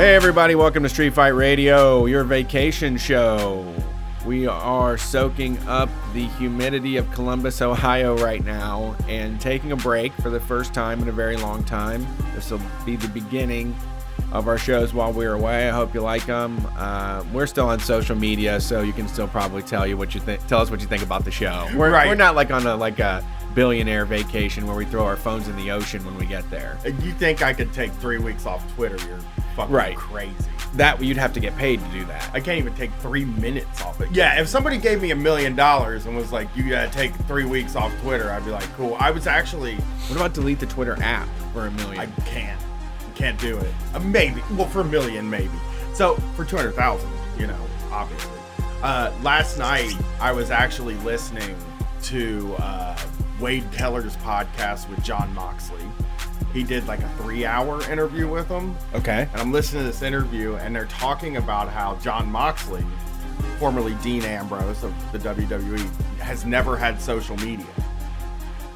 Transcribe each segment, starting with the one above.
Hey, everybody, welcome to Street Fight Radio, your vacation show. We are soaking up the humidity of Columbus, Ohio right now and taking a break for the first time in a very long time. This will be the beginning of our shows while we're away. I hope you like them. Uh, we're still on social media, so you can still probably tell you what you think. Tell us what you think about the show. We're, Right. we're not like on a like a billionaire vacation where we throw our phones in the ocean when we get there. You think I could take three weeks off Twitter? You're fucking Right. crazy. That you'd have to get paid to do that. I can't even take three minutes off it. Yeah, if somebody gave me a million dollars and was like, "You gotta take three weeks off Twitter," I'd be like, "Cool." I was actually, What about delete the Twitter app for a million? I can't, I can't do it. Uh, maybe, well, for a million, maybe. So for two hundred thousand, you know, obviously. Uh, last night, I was actually listening to uh, Wade Keller's podcast with Jon Moxley. He did like a three-hour interview with him. okay. And I'm listening to this interview, and they're talking about how Jon Moxley, formerly Dean Ambrose of the WWE, has never had social media.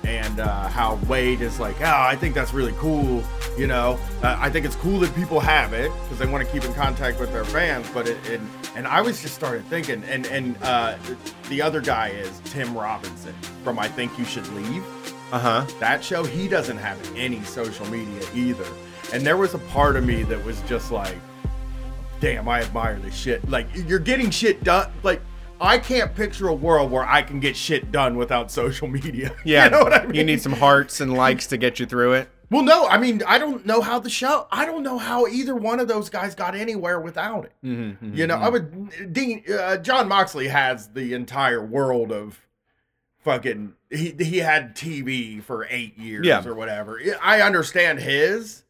And uh, how Wade is like, oh, I think that's really cool. You know, uh, I think it's cool that people have it because they want to keep in contact with their fans. But it, it and I was just started thinking, and and uh, the other guy is Tim Robinson from I Think You Should Leave Uh huh. that show he doesn't have any social media either and there was a part of me that was just like damn i admire this shit like you're getting shit done like i can't picture a world where i can get shit done without social media Yeah. you know what i mean You need some hearts and likes to get you through it. well no i mean i don't know how the show i don't know how either one of those guys got anywhere without it Mm-hmm, you know i would dean uh, jon moxley has the entire world of fucking he he had tv for eight years Yeah. or whatever i understand his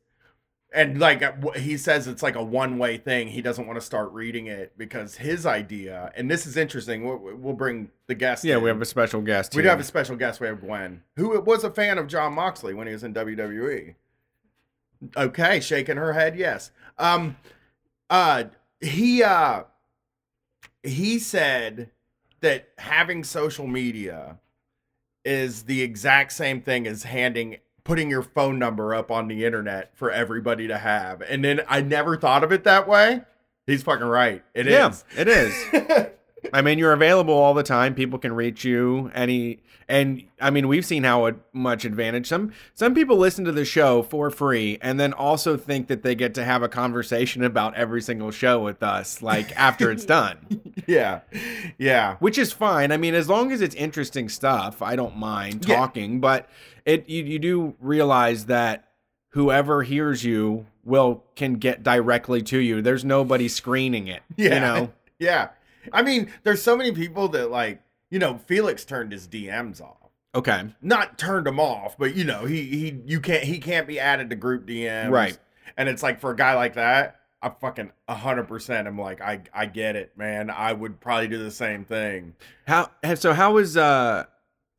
and like uh, he says it's like a one-way thing he doesn't want to start reading it because his idea and this is interesting we'll, we'll bring the guest Yeah, in. we have a special guest. we do have a special guest we have gwen who was a fan of jon moxley when he was in wwe okay shaking her head yes um uh he uh he said that having social media is the exact same thing as handing putting your phone number up on the internet for everybody to have and then i never thought of it that way he's fucking right It is. yeah, it is. I mean, you're available all the time. People can reach you any, and I mean, we've seen how much advantage some some people listen to the show for free, and then also think that they get to have a conversation about every single show with us, like after it's done, yeah yeah which is fine. I mean, as long as it's interesting stuff, I don't mind Yeah. talking. But it you you do realize that whoever hears you will can get directly to you. There's nobody screening it. Yeah. You know. Yeah. I mean, there's so many people that like, you know, Felix turned his DMs off. Okay. Not turned them off, but you know, he he you can't he can't be added to group DMs. Right. And it's like for a guy like that, I fucking hundred percent am like, I I get it, man. I would probably do the same thing. How so? How is uh?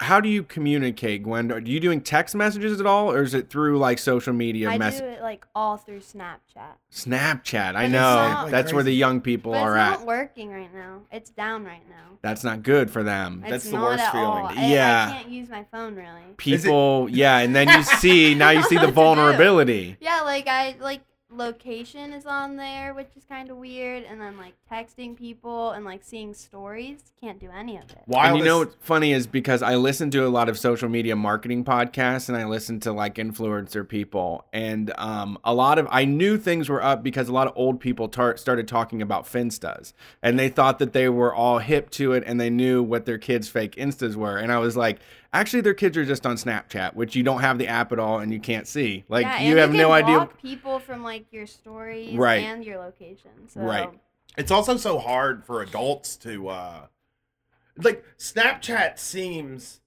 How do you communicate, Gwen? Are you doing text messages at all, or is it through like social media I mess? do it like all through Snapchat. Snapchat. I But it's know not- that's where the young people are at. It's are not working right now. It's down right now. That's not good for them. It's That's the not worst at feeling. all. I- Yeah. I, can't use my phone really. People, yeah, and then you see now you see the What to do. vulnerability. Yeah, like I like location is on there, which is kind of weird, and then like texting people and like seeing stories. Can't do any of it. While and you know what's funny is because I listen to a lot of social media marketing podcasts and I listen to like influencer people and um, a lot of I knew things were up because a lot of old people tar- started talking about finstas and they thought that they were all hip to it and they knew what their kids fake instas were and I was like actually their kids are just on Snapchat which you don't have the app at all and you can't see like yeah, you and have can no idea block people from like your stories Right. and your location. So Right. it's also so hard for adults to uh like snapchat seems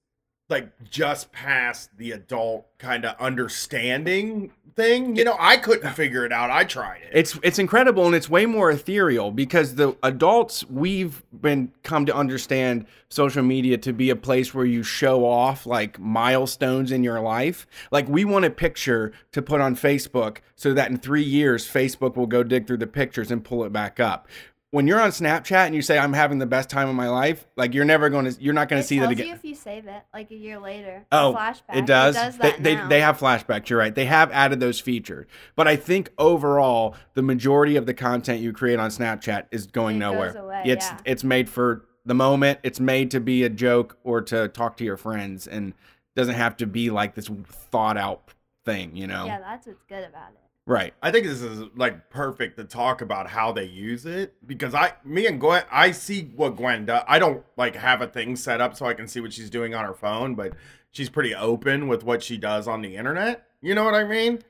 like just past the adult kind of understanding thing you know i couldn't figure it out i tried it It's it's incredible and it's way more ethereal because the adults we've been come to understand social media to be a place where you show off like milestones in your life. Like we want a picture to put on Facebook so that in 3 years Facebook will go dig through the pictures and pull it back up. When you're on Snapchat and you say I'm having the best time of my life, like you're never going to, you're not going to see that again. you if you save it like a year later. Oh, flashback. It does. It does they, that they, they have flashbacks. You're right. They have added those features. But I think overall, the majority of the content you create on Snapchat is going It nowhere. away, it's yeah. it's made for the moment. It's made to be a joke or to talk to your friends, and doesn't have to be like this thought out thing. You know? Yeah, that's what's good about it. Right. I think this is like perfect to talk about how they use it because I, me and Gwen, I see what Gwen does. I don't like have a thing set up so I can see what she's doing on her phone, but she's pretty open with what she does on the internet. You know what I mean?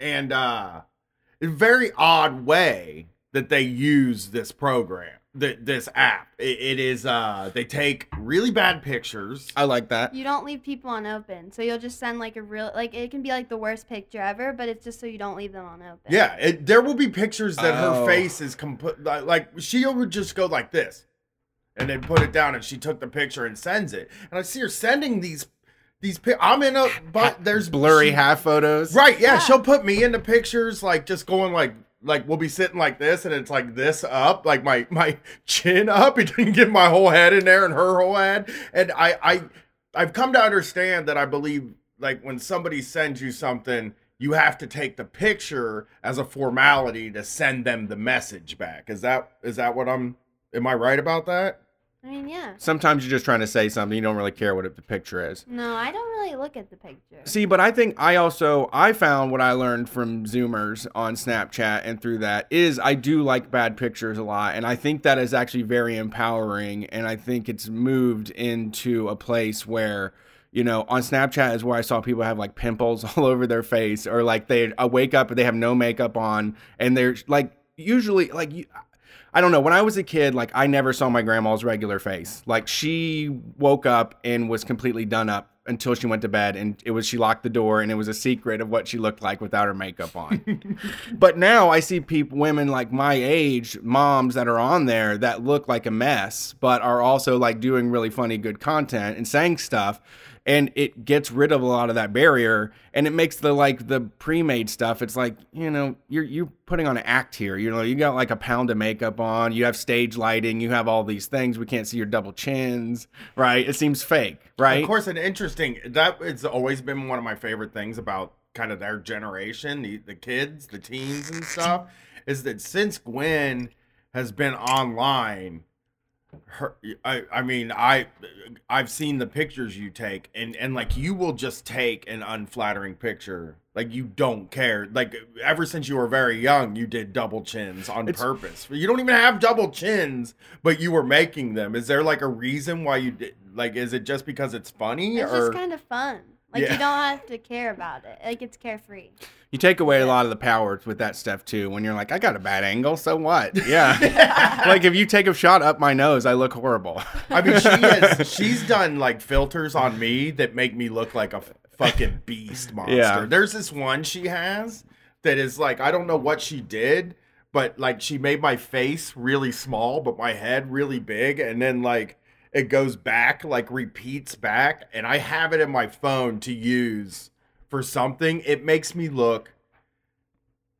And uh, very odd way that they use this program, th- this app. It, it is uh, they take really bad pictures. I like that. You don't leave people on open, so you'll just send like a real like it can be like the worst picture ever, but it's just so you don't leave them on open. Yeah, it, there will be pictures that Oh. her face is complete. Like, like she would just go like this, and then put it down, and she took the picture and sends it. And I see her sending these these. Pic- I'm in a but there's Blurry she- half photos. Right? Yeah, Yeah. she'll put me into pictures like just going like like we'll be sitting like this, and it's like this up, like my my chin up. It didn't get my whole head in there and her whole head. And I I I've come to understand that I believe like when somebody sends you something, you have to take the picture as a formality to send them the message back. Is that is that what I'm? Am I right about that? I mean, yeah. Sometimes you're just trying to say something. You don't really care what the picture is. No, I don't really look at the picture. See, but I think I also I found what I learned from Zoomers on Snapchat and through that is I do like bad pictures a lot, and I think that is actually very empowering, and I think it's moved into a place where you know on Snapchat is where I saw people have like pimples all over their face, or like they uh, wake up and they have no makeup on, and they're like usually like you. I don't know. When I was a kid, like I never saw my grandma's regular face. Like she woke up and was completely done up until she went to bed, and it was she locked the door, and it was a secret of what she looked like without her makeup on. but now I see people, women like my age, moms that are on there that look like a mess, but are also like doing really funny, good content and saying stuff. And it gets rid of a lot of that barrier, and it makes the like the pre-made stuff. It's like you know you're you're putting on an act here. You know you got like a pound of makeup on, you have stage lighting, you have all these things. We can't see your double chins, right? It seems fake, right? Of course, and interesting. That it's always been one of my favorite things about kind of their generation, the, the kids, the teens, and stuff, is that since Gwen has been online, her, I, I mean, I, I've seen the pictures you take, and and like you will just take an unflattering picture. Like you don't care. Like ever since you were very young, you did double chins on It's- purpose. You don't even have double chins, but you were making them. Is there like a reason why you did? Like, is it just because it's funny, It's or just kind of fun. Like Yeah. you don't have to care about it. Like it's carefree. You take away a lot of the power with that stuff too. When you're like, I got a bad angle, so what? Yeah. like if you take a shot up my nose, I look horrible. I mean, she has she's done like filters on me that make me look like a fucking beast monster. Yeah. There's this one she has that is like I don't know what she did, but like she made my face really small, but my head really big, and then like it goes back, like repeats back, and I have it in my phone to use for something. It makes me look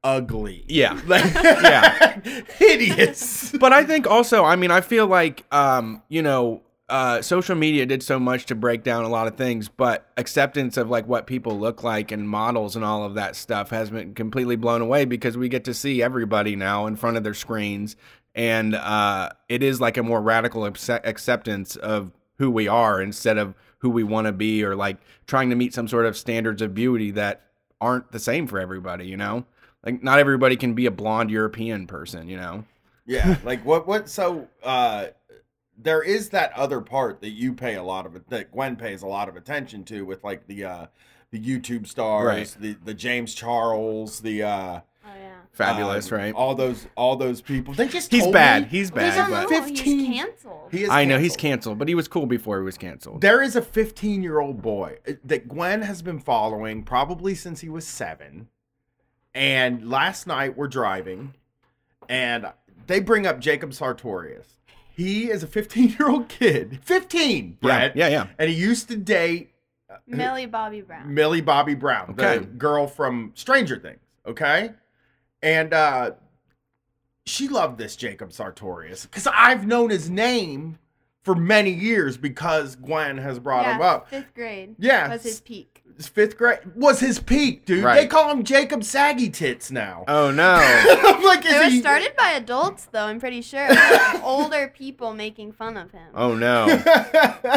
ugly. Yeah. Like, Yeah. hideous. but I think also, I mean, I feel like, um, you know, uh, social media did so much to break down a lot of things, but acceptance of like what people look like and models and all of that stuff has been completely blown away because we get to see everybody now in front of their screens, and uh, it is like a more radical acceptance of who we are instead of who we want to be or like trying to meet some sort of standards of beauty that aren't the same for everybody. You know, like not everybody can be a blonde European person. You know. Yeah, like what what so uh there is that other part that you pay a lot of that Gwen pays a lot of attention to with like the uh the YouTube stars, Right. the the James Charles, the uh. Fabulous, um, right? All those all those people. They just He's told bad. me He's bad, don't but 15 He's canceled. he is I know he's canceled. canceled, but he was cool before he was canceled. There is a 15 year old boy uh, that Gwen has been following probably since he was seven. And last night we're driving and they bring up Jacob Sartorius. He is a 15 year old kid. 15, yeah, yeah, yeah. And he used to date Millie Bobby Brown. Millie Bobby Brown, Okay. the girl from Stranger Things. Okay. And uh, she loved this Jacob Sartorius because I've known his name for many years because Gwen has brought yeah, him up. Fifth grade. Yeah. Was his peak. Fifth grade was his peak, dude. Right. They call him Jacob Saggy Tits now. Oh no. I'm like, is It was he? started by adults, though. I'm pretty sure. Like, older people making fun of him. Oh no.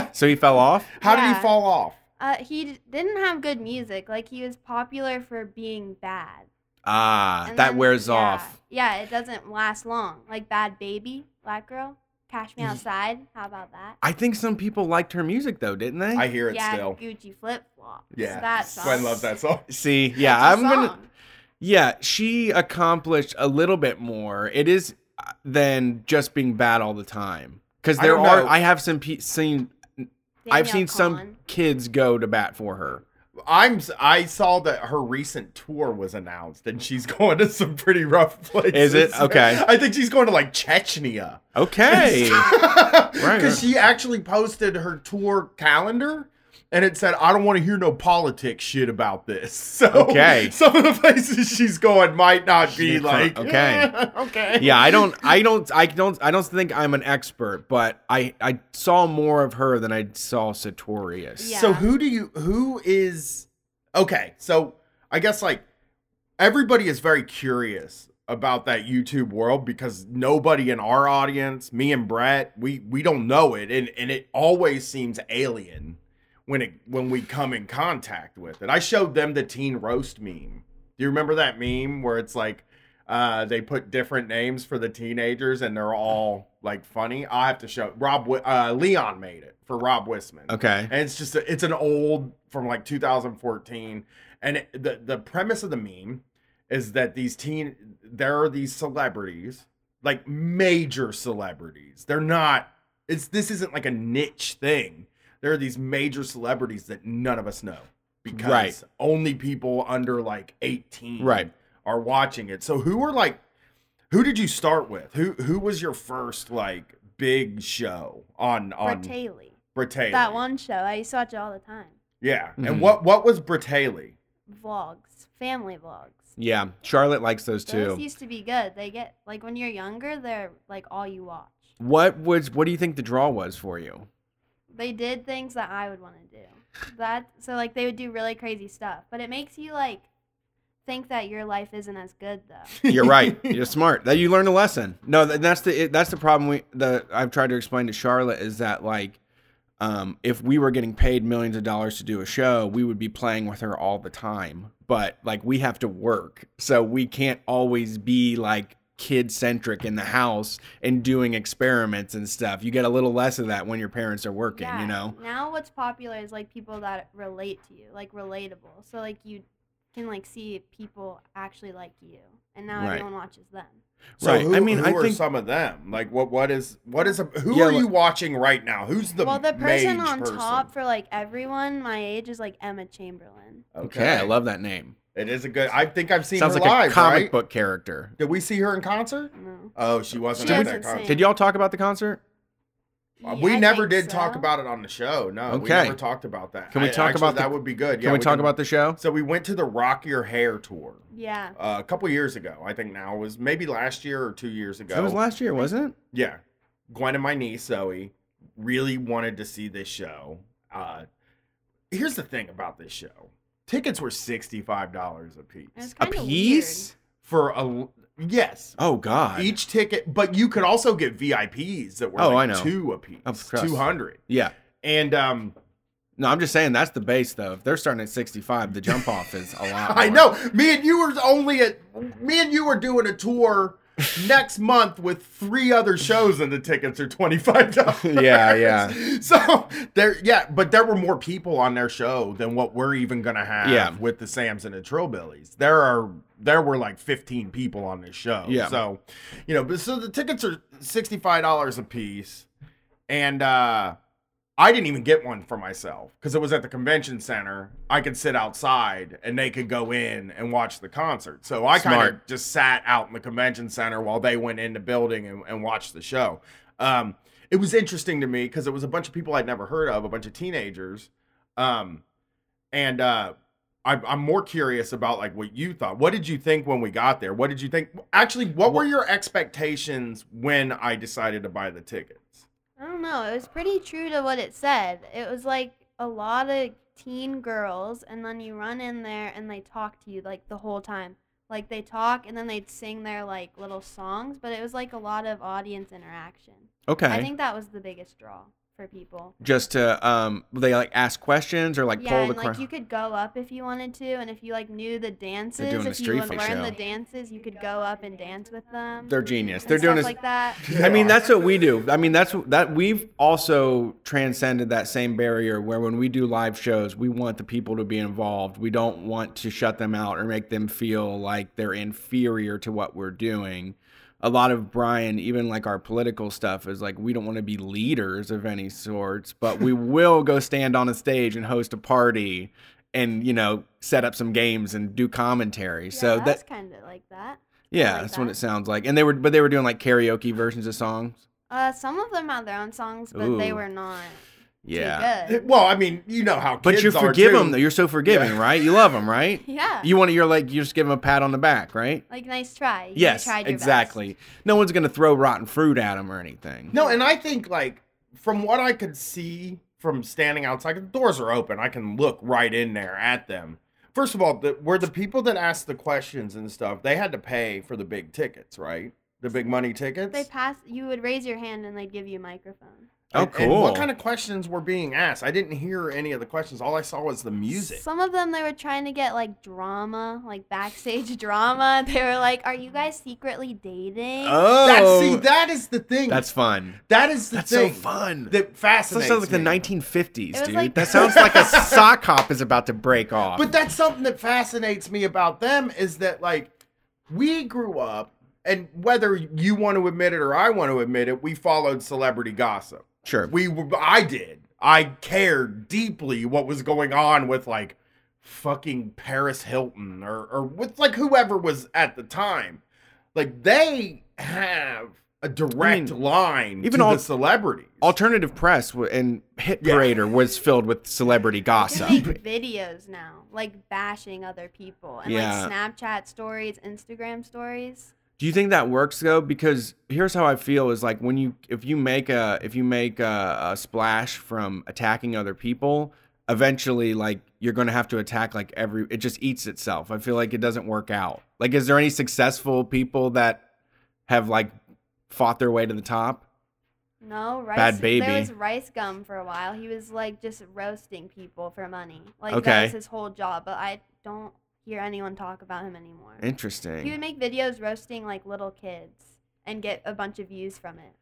So he fell off? How did he fall off? Uh, he d- didn't have good music. Like he was popular for being bad. Ah, And that then- wears yeah. off. Yeah, it doesn't last long. Like Bhad Bhabie, Black Girl, Cash Me Outside. How about that? I think some people liked her music though, didn't they? I hear it yeah, still. Gucci flip flops. Yeah, that song. Gwen loves that song. See, yeah, That's I'm a gonna. Yeah, she accomplished a little bit more. It is uh, than just being bad all the time. Cuz there don't are know. I have some pe- seen I've Danielle seen some kids go to bat for her. I'm. I saw that her recent tour was announced, and she's going to some pretty rough places. Is it? Okay. I think she's going to like Chechnya. Okay. right. Because she actually posted her tour calendar. And it said, I don't want to hear no politics shit about this. So Okay. some of the places she's going might not be She- like okay. okay. yeah, I don't I don't I don't I don't think I'm an expert, but I I saw more of her than I saw Sartorius. Yeah. So who do you who is okay, so I guess like everybody is very curious about that YouTube world because nobody in our audience, me and Brett, we we don't know it and and it always seems alien when it when we come in contact with it. I showed them the teen roast meme. Do you remember that meme where it's like uh, they put different names for the teenagers and they're all like funny? I have to show Rob uh, Leon made it for Rob Wisman. Okay. And it's just a, it's an old from like 2014 and it, the the premise of the meme is that these teen there are these celebrities like major celebrities. They're not it's this isn't like a niche thing. There are these major celebrities that none of us know because Right. only people under like 18 Right. are watching it. So who were like who did you start with? Who who was your first like big show on on Bratayley. Bratayley? That one show. I used to watch it all the time. Yeah. Mhm. And what what was Bratayley? Vlogs. Family vlogs. Yeah, Charlotte likes those Those too. used to be good. They get like when you're younger, they're like all you watch. What was what do you think the draw was for you? They did things that I would want to do. That so like they would do really crazy stuff, but it makes you like think that your life isn't as good though. You're right. You're smart. That you learned a lesson. No, that's the it, that's the problem. We the I've tried to explain to Charlotte is that like, um, if we were getting paid millions of dollars to do a show, we would be playing with her all the time. But like we have to work, so we can't always be like kid centric in the house and doing experiments and stuff. You get a little less of that when your parents are working. Yeah. You know. Now what's popular is like people that relate to you, like relatable. So like you can like see people actually like you, and now Right. everyone watches them. So Right. who, I mean, who I are think- some of them? Like what what is what is a who Yeah, are like- you watching right now? Who's the well, the person on person? top for like everyone my age is like Emma Chamberlain. Okay, I love that name. It. Is a good. I think I've seen Sounds her like live. a comic right? book character. Did we see her in concert? No. Oh, she wasn't She at hasn't that concert. seen- Did y'all talk about the concert? Uh, Yeah, we I never think did talk so. about it on the show. No, we Okay. never talked about that. Can we I- talk actually, about the- that? Would be good. Can we talk about the show? So we went to the Rock Your Hair tour Yeah. uh, a couple years ago. I think now it was maybe last year or two years ago. That was last year, wasn't it? Yeah. Gwen and my niece Zoe really wanted to see this show. Uh, here's the thing about this show: tickets were sixty five dollars a piece A kind of piece? for a yes. Oh God. Each ticket, but you could also get VIPs that were Oh, like I know. two a piece, Of two hundred. Yeah. And um, No, I'm just saying that's the base though. If they're starting at 65, the jump off is a lot. I know me and you were only at me and you were doing a tour next month with three other shows, and the tickets are twenty five dollars. Yeah, yeah. So there, yeah, but there were more people on their show than what we're even gonna have Yeah. with the Samson and the Trillbillies. There are there were like fifteen people on this show. Yeah. So, you know, but so the tickets are sixty five dollars a piece, and uh I didn't even get one for myself because it was at the convention center. I could sit outside and they could go in and watch the concert. So I kind of just sat out in the convention center while they went in the building and, and watched the show. Um, it was interesting to me because it was a bunch of people I'd never heard of, a bunch of teenagers. Um, and uh, I, I'm more curious about like what you thought. What did you think when we got there? What did you think? Actually, what were your expectations when I decided to buy the tickets? I don't know. It was pretty true to what it said. It was like a lot of teen girls, and then you run in there and they talk to you like the whole time. Like they talk and then they'd sing their like little songs, but it was like a lot of audience interaction. Okay. I think that was the biggest draw for people. Just to um, they like ask questions or like yeah, pull and the like you could go up if you wanted to, and if you like knew the dances, doing the if you would learn show. the dances, you could go up and dance with them. They're genius. They're doing stuff this. like that. I mean, that's what we do. I mean, that's that we've also transcended that same barrier where when we do live shows, we want the people to be involved. We don't want to shut them out or make them feel like they're inferior to what we're doing. A lot of Brian, even like our political stuff, is like we don't want to be leaders of any sorts, but we will go stand on a stage and host a party and you know set up some games and do commentary. Yeah, so that that's kind of like that. yeah, like that's what it sounds like. And they were, but they were doing like karaoke versions of songs. Uh, some of them had their own songs, but they were not Yeah. good. Well, I mean, you know how But kids you are, forgive too. them though. You're so forgiving, Yeah. right? You love them, right? Yeah. You want to. You're like you just give them a pat on the back, right? like nice try. You yes, tried your exactly. No one's gonna throw rotten fruit at them or anything. No, and I think like from what I could see from standing outside, the doors are open. I can look right in there at them. First of all, the, were the people that asked the questions and stuff, they had to pay for the big tickets, right? The big money tickets. They pass. You would raise your hand and they'd give you a microphone. Oh, And- and what kind of questions were being asked? I didn't hear any of the questions. All I saw was the music. Some of them they were trying to get like drama, like backstage drama. They were like, "Are you guys secretly dating?" Oh, That, see, oh. that is the thing. that's fun. that is the thing. That's so fun. That That sounds like the 1950s, dude. like- that sounds like a sock hop is about to break off. But that's something that fascinates me about them is that like we grew up and whether you want to admit it or I want to admit it, we followed celebrity gossip. Sure. We I did. I cared deeply what was going on with like fucking Paris Hilton or or with like whoever was at the time. Like they have a direct mean, line even to all- the celebrities. Alternative press w- and Hit Yeah. Parader was filled with celebrity gossip. videos now, like bashing other people and Yeah. like Snapchat stories, Instagram stories. Do you think that works though? Because here's how I feel: is like when you if you make a if you make a, a splash from attacking other people, eventually like you're going to have to attack like every. It just eats itself. I feel like it doesn't work out. Like, is there any successful people that have like fought their way to the top? No, rice. Bhad Bhabie. There was Rice Gum for a while. He was like just roasting people for money. Like Okay. that was his whole job. But I don't hear anyone talk about him anymore. Interesting. He would make videos roasting like little kids and get a bunch of views from it.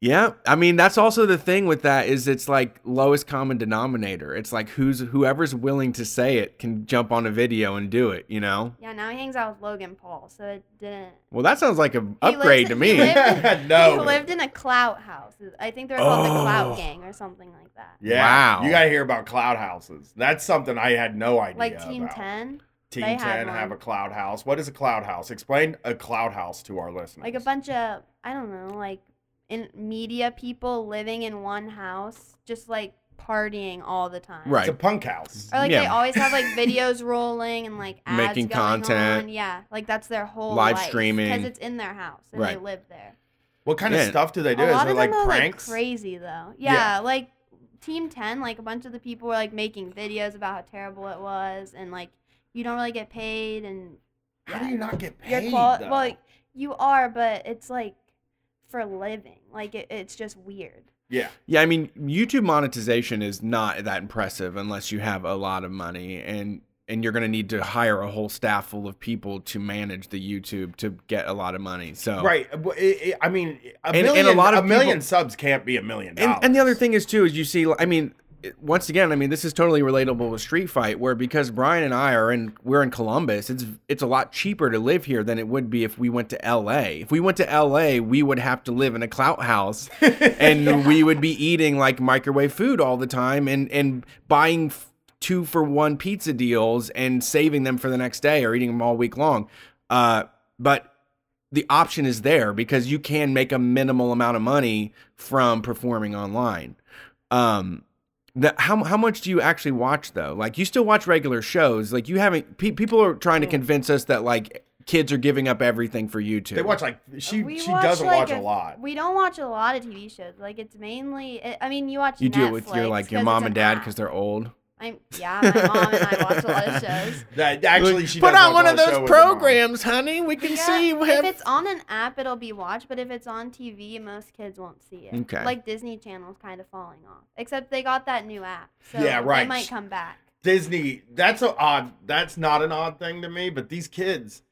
Yeah, I mean that's also the thing with that is it's like lowest common denominator. It's like who's whoever's willing to say it can jump on a video and do it. You know. Yeah, now he hangs out with Logan Paul, so it didn't. Well, that sounds like an upgrade lives- to he me. lived- no. He lived in a clout house. I think they were called the Oh. Clout Gang or something like that. Yeah. Wow. You got to hear about clout houses. That's something I had no idea Like Team about. 10. Team They 10 have a clout house. What is a clout house? Explain a clout house to our listeners. Like a bunch of, I don't know, like in media people living in one house, just like partying all the time. Right. It's a punk house. Or like they always have like videos rolling and like ads Making going content. On. Yeah, like that's their whole Live streaming. because it's in their house and they live there. What kind Yeah. of stuff do they do? a Is lot it of like them are like crazy though. Yeah, like Team Ten, like a bunch of the people were like making videos about how terrible it was, and like you don't really get paid, and How do you not get your paid? qual- though? well, like, you are, but it's like for a living. Like it, it's just weird. yeah. Yeah, I mean, YouTube monetization is not that impressive unless you have a lot of money and and you're going to need to hire a whole staff full of people to manage the YouTube to get a lot of money. So Right. Well, it- it- I mean, a And- and a million, lot of a million people- subs can't be a million dollars. and, and the other thing is too is you see i mean it- once again i mean this is totally relatable with street fight where because brian and i are in we're in columbus it's it's a lot cheaper to live here than it would be if we went to la if we went to la we would have to live in a clout house and we would be eating like microwave food all the time and and buying f- two for one pizza deals and saving them for the next day or eating them all week long uh but the option is there because you can make a minimal amount of money from performing online. Um, The, how how much do you actually watch though? Like you still watch regular shows? Like you haven't? Pe- people are trying to convince us that like kids are giving up everything for YouTube. They watch like she We she watch, doesn't like, watch a lot. We don't watch a lot of TV shows. Like it's mainly. I- I mean, you watch. You do it with your like your 'cause mom and dad because they're old. I'm yeah, my mom and I watch a lot of shows. That actually she put on one of those with her mom. programs, honey. We can Yeah, see. We have if it's on an app, it'll be watched. But if it's on TV, most kids won't see it. Okay. Like Disney Channel's kind of falling off. Except they got that new app, so Yeah, They right. might come back. Disney, that's a odd. That's not an odd thing to me, but these kids,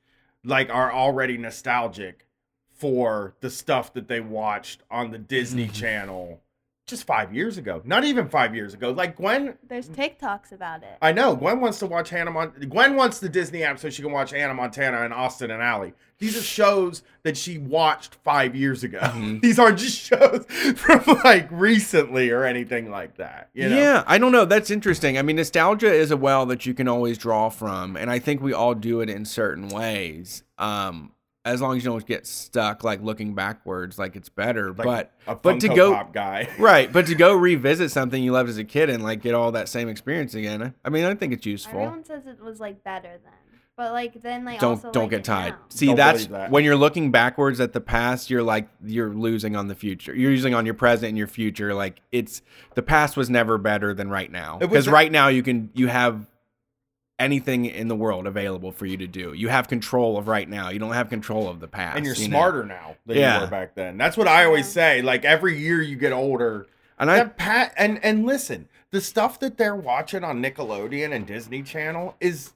like, are already nostalgic for the stuff that they watched on the Disney Mhm. Channel just five years ago. Not even five years ago. Like Gwen, There's TikToks about it. I know Gwen wants to watch Hannah Montana. Gwen wants the Disney app so she can watch Hannah Montana and Austin and Ally. These are shows that she watched five years ago. Mhm. These aren't just shows from like recently or anything like that. You know? Yeah, I don't know. That's interesting. I mean, nostalgia is a well that you can always draw from, and I think we all do it in certain ways. Um, as long as you don't get stuck like looking backwards, like it's better. Like but a but to go- Pop guy. right, but to go revisit something you loved as a kid and like get all that same experience again, I mean, I think it's useful. Everyone says it was like better then, but like then like don't also don't like get tied. now. See, Don't that's that. when you're looking backwards at the past, you're like you're losing on the future. You're using on your present and your future. Like it's the past was never better than right now. Because right now you can you have anything in the world available for you to do. You have control of right now. You don't have control of the past. and you're you know? smarter now than Yeah. you were back then. That's what I always say. Like every year you get older. And I that pat and and listen, the stuff that they're watching on Nickelodeon and Disney Channel is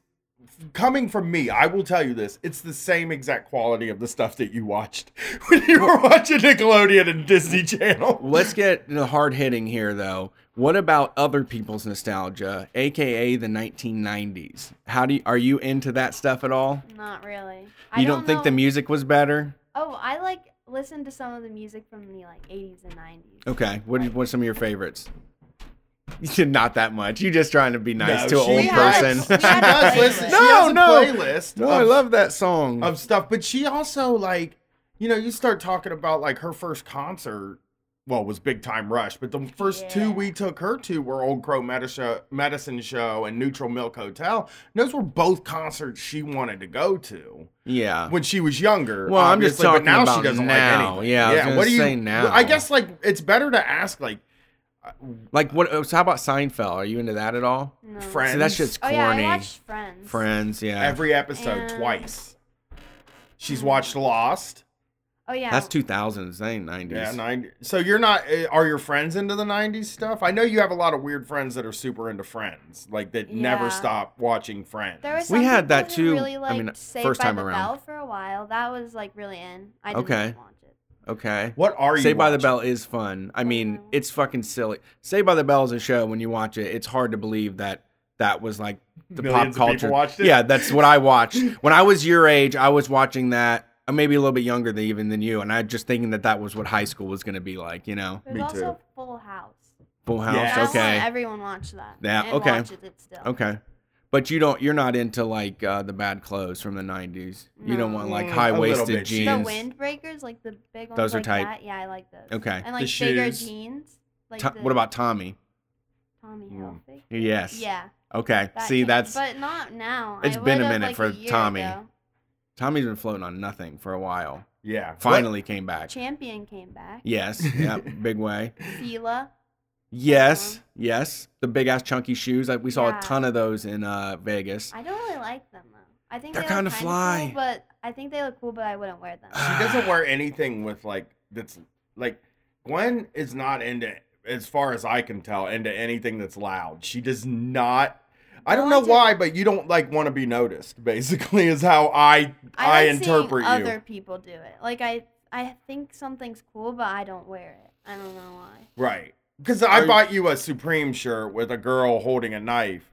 coming from me. I will tell you this: it's the same exact quality of the stuff that you watched when you were watching Nickelodeon and Disney Channel. Let's get the hard hitting here, though. What about other people's nostalgia, aka the 1990s? How do you, are you into that stuff at all? Not really. You I don't, think the music was better? Oh, I like listen to some of the music from the like 80s and 90s. Okay, what are, what's some of your favorites? Not that much. You're just trying to be nice No, to an old We had- person. we had a does listen. No, she has a no. playlist. no, I love that song. of stuff, but she also like, you know, you start talking about like her first concert. Well, it was Big Time Rush, but the first Yeah. two we took her to were Old Crow Medicine, Medicine Show and Neutral Milk Hotel. And Those were both concerts she wanted to go to yeah. when she was younger. Well, I'm just obviously, talking but now about she doesn't now. like anything. Yeah, I was what do you say now. I guess like it's better to ask like uh, Like what? oh, So how about Seinfeld? Are you into that at all? No. Friends. See, that shit's Oh corny. yeah, I watched Friends. Friends, yeah. every episode And- twice. She's watched Lost. Oh yeah. That's 2000s. That ain't 90s. Yeah, 90. So you're not uh, are your friends into the 90s stuff? I know you have a lot of weird friends that are super into Friends, like that never stop watching Friends. There was We had that who too, Really I mean, Saved first by time the around. Bell for a while. That was like really in. I didn't Okay. watch it. Okay. what are you Saved by the? Bell is fun. I mean, Mhm. it's fucking silly. Saved by the Bell is a show. When you watch it, it's hard to believe that that was like the Millions pop of culture. watched it? Yeah, that's what I watched when I was your age. I was watching that. Uh, Maybe a little bit younger than even than you, and I just thinking that that was what high school was going to be like. You know, There's Me also too. Full House. Full House. Yes. I Okay. everyone watch that. Yeah, and okay. Watches it still. Okay. But you don't. You're not into like uh, the bad clothes from the '90s. You don't want like Mm, high waisted bit. The The jeans. windbreakers, like the big ones Those are like tight. that. Yeah, I like those. Okay. And like The bigger shoes. jeans. Like To- the what about Tommy? Tommy Mm. Hilfiger? Yes. Yeah. Okay. that See, came- that's But not now. It's I been a minute like, for year Tommy. ago. Tommy's been floating on nothing for a while. Yeah. Finally came back. Champion came back. Yes. Yep. Big way. Fila. Yes. Yes. The big ass chunky shoes. Like we saw Yeah. a ton of those in uh, Vegas. I don't really like them though. I think They're they kinda kinda fly. cool, but I think they look cool, but I wouldn't wear them. She doesn't wear anything with like that's like Gwen is not into as far as I can tell into anything that's loud. She does not I don't know Well, why, but you don't like want to be noticed. Basically, is how I I, I, like interpret seeing you. other people do it. Like I, I think something's cool, but I don't wear it. I don't know why. Right. Because I you- bought you a Supreme shirt with a girl holding a knife,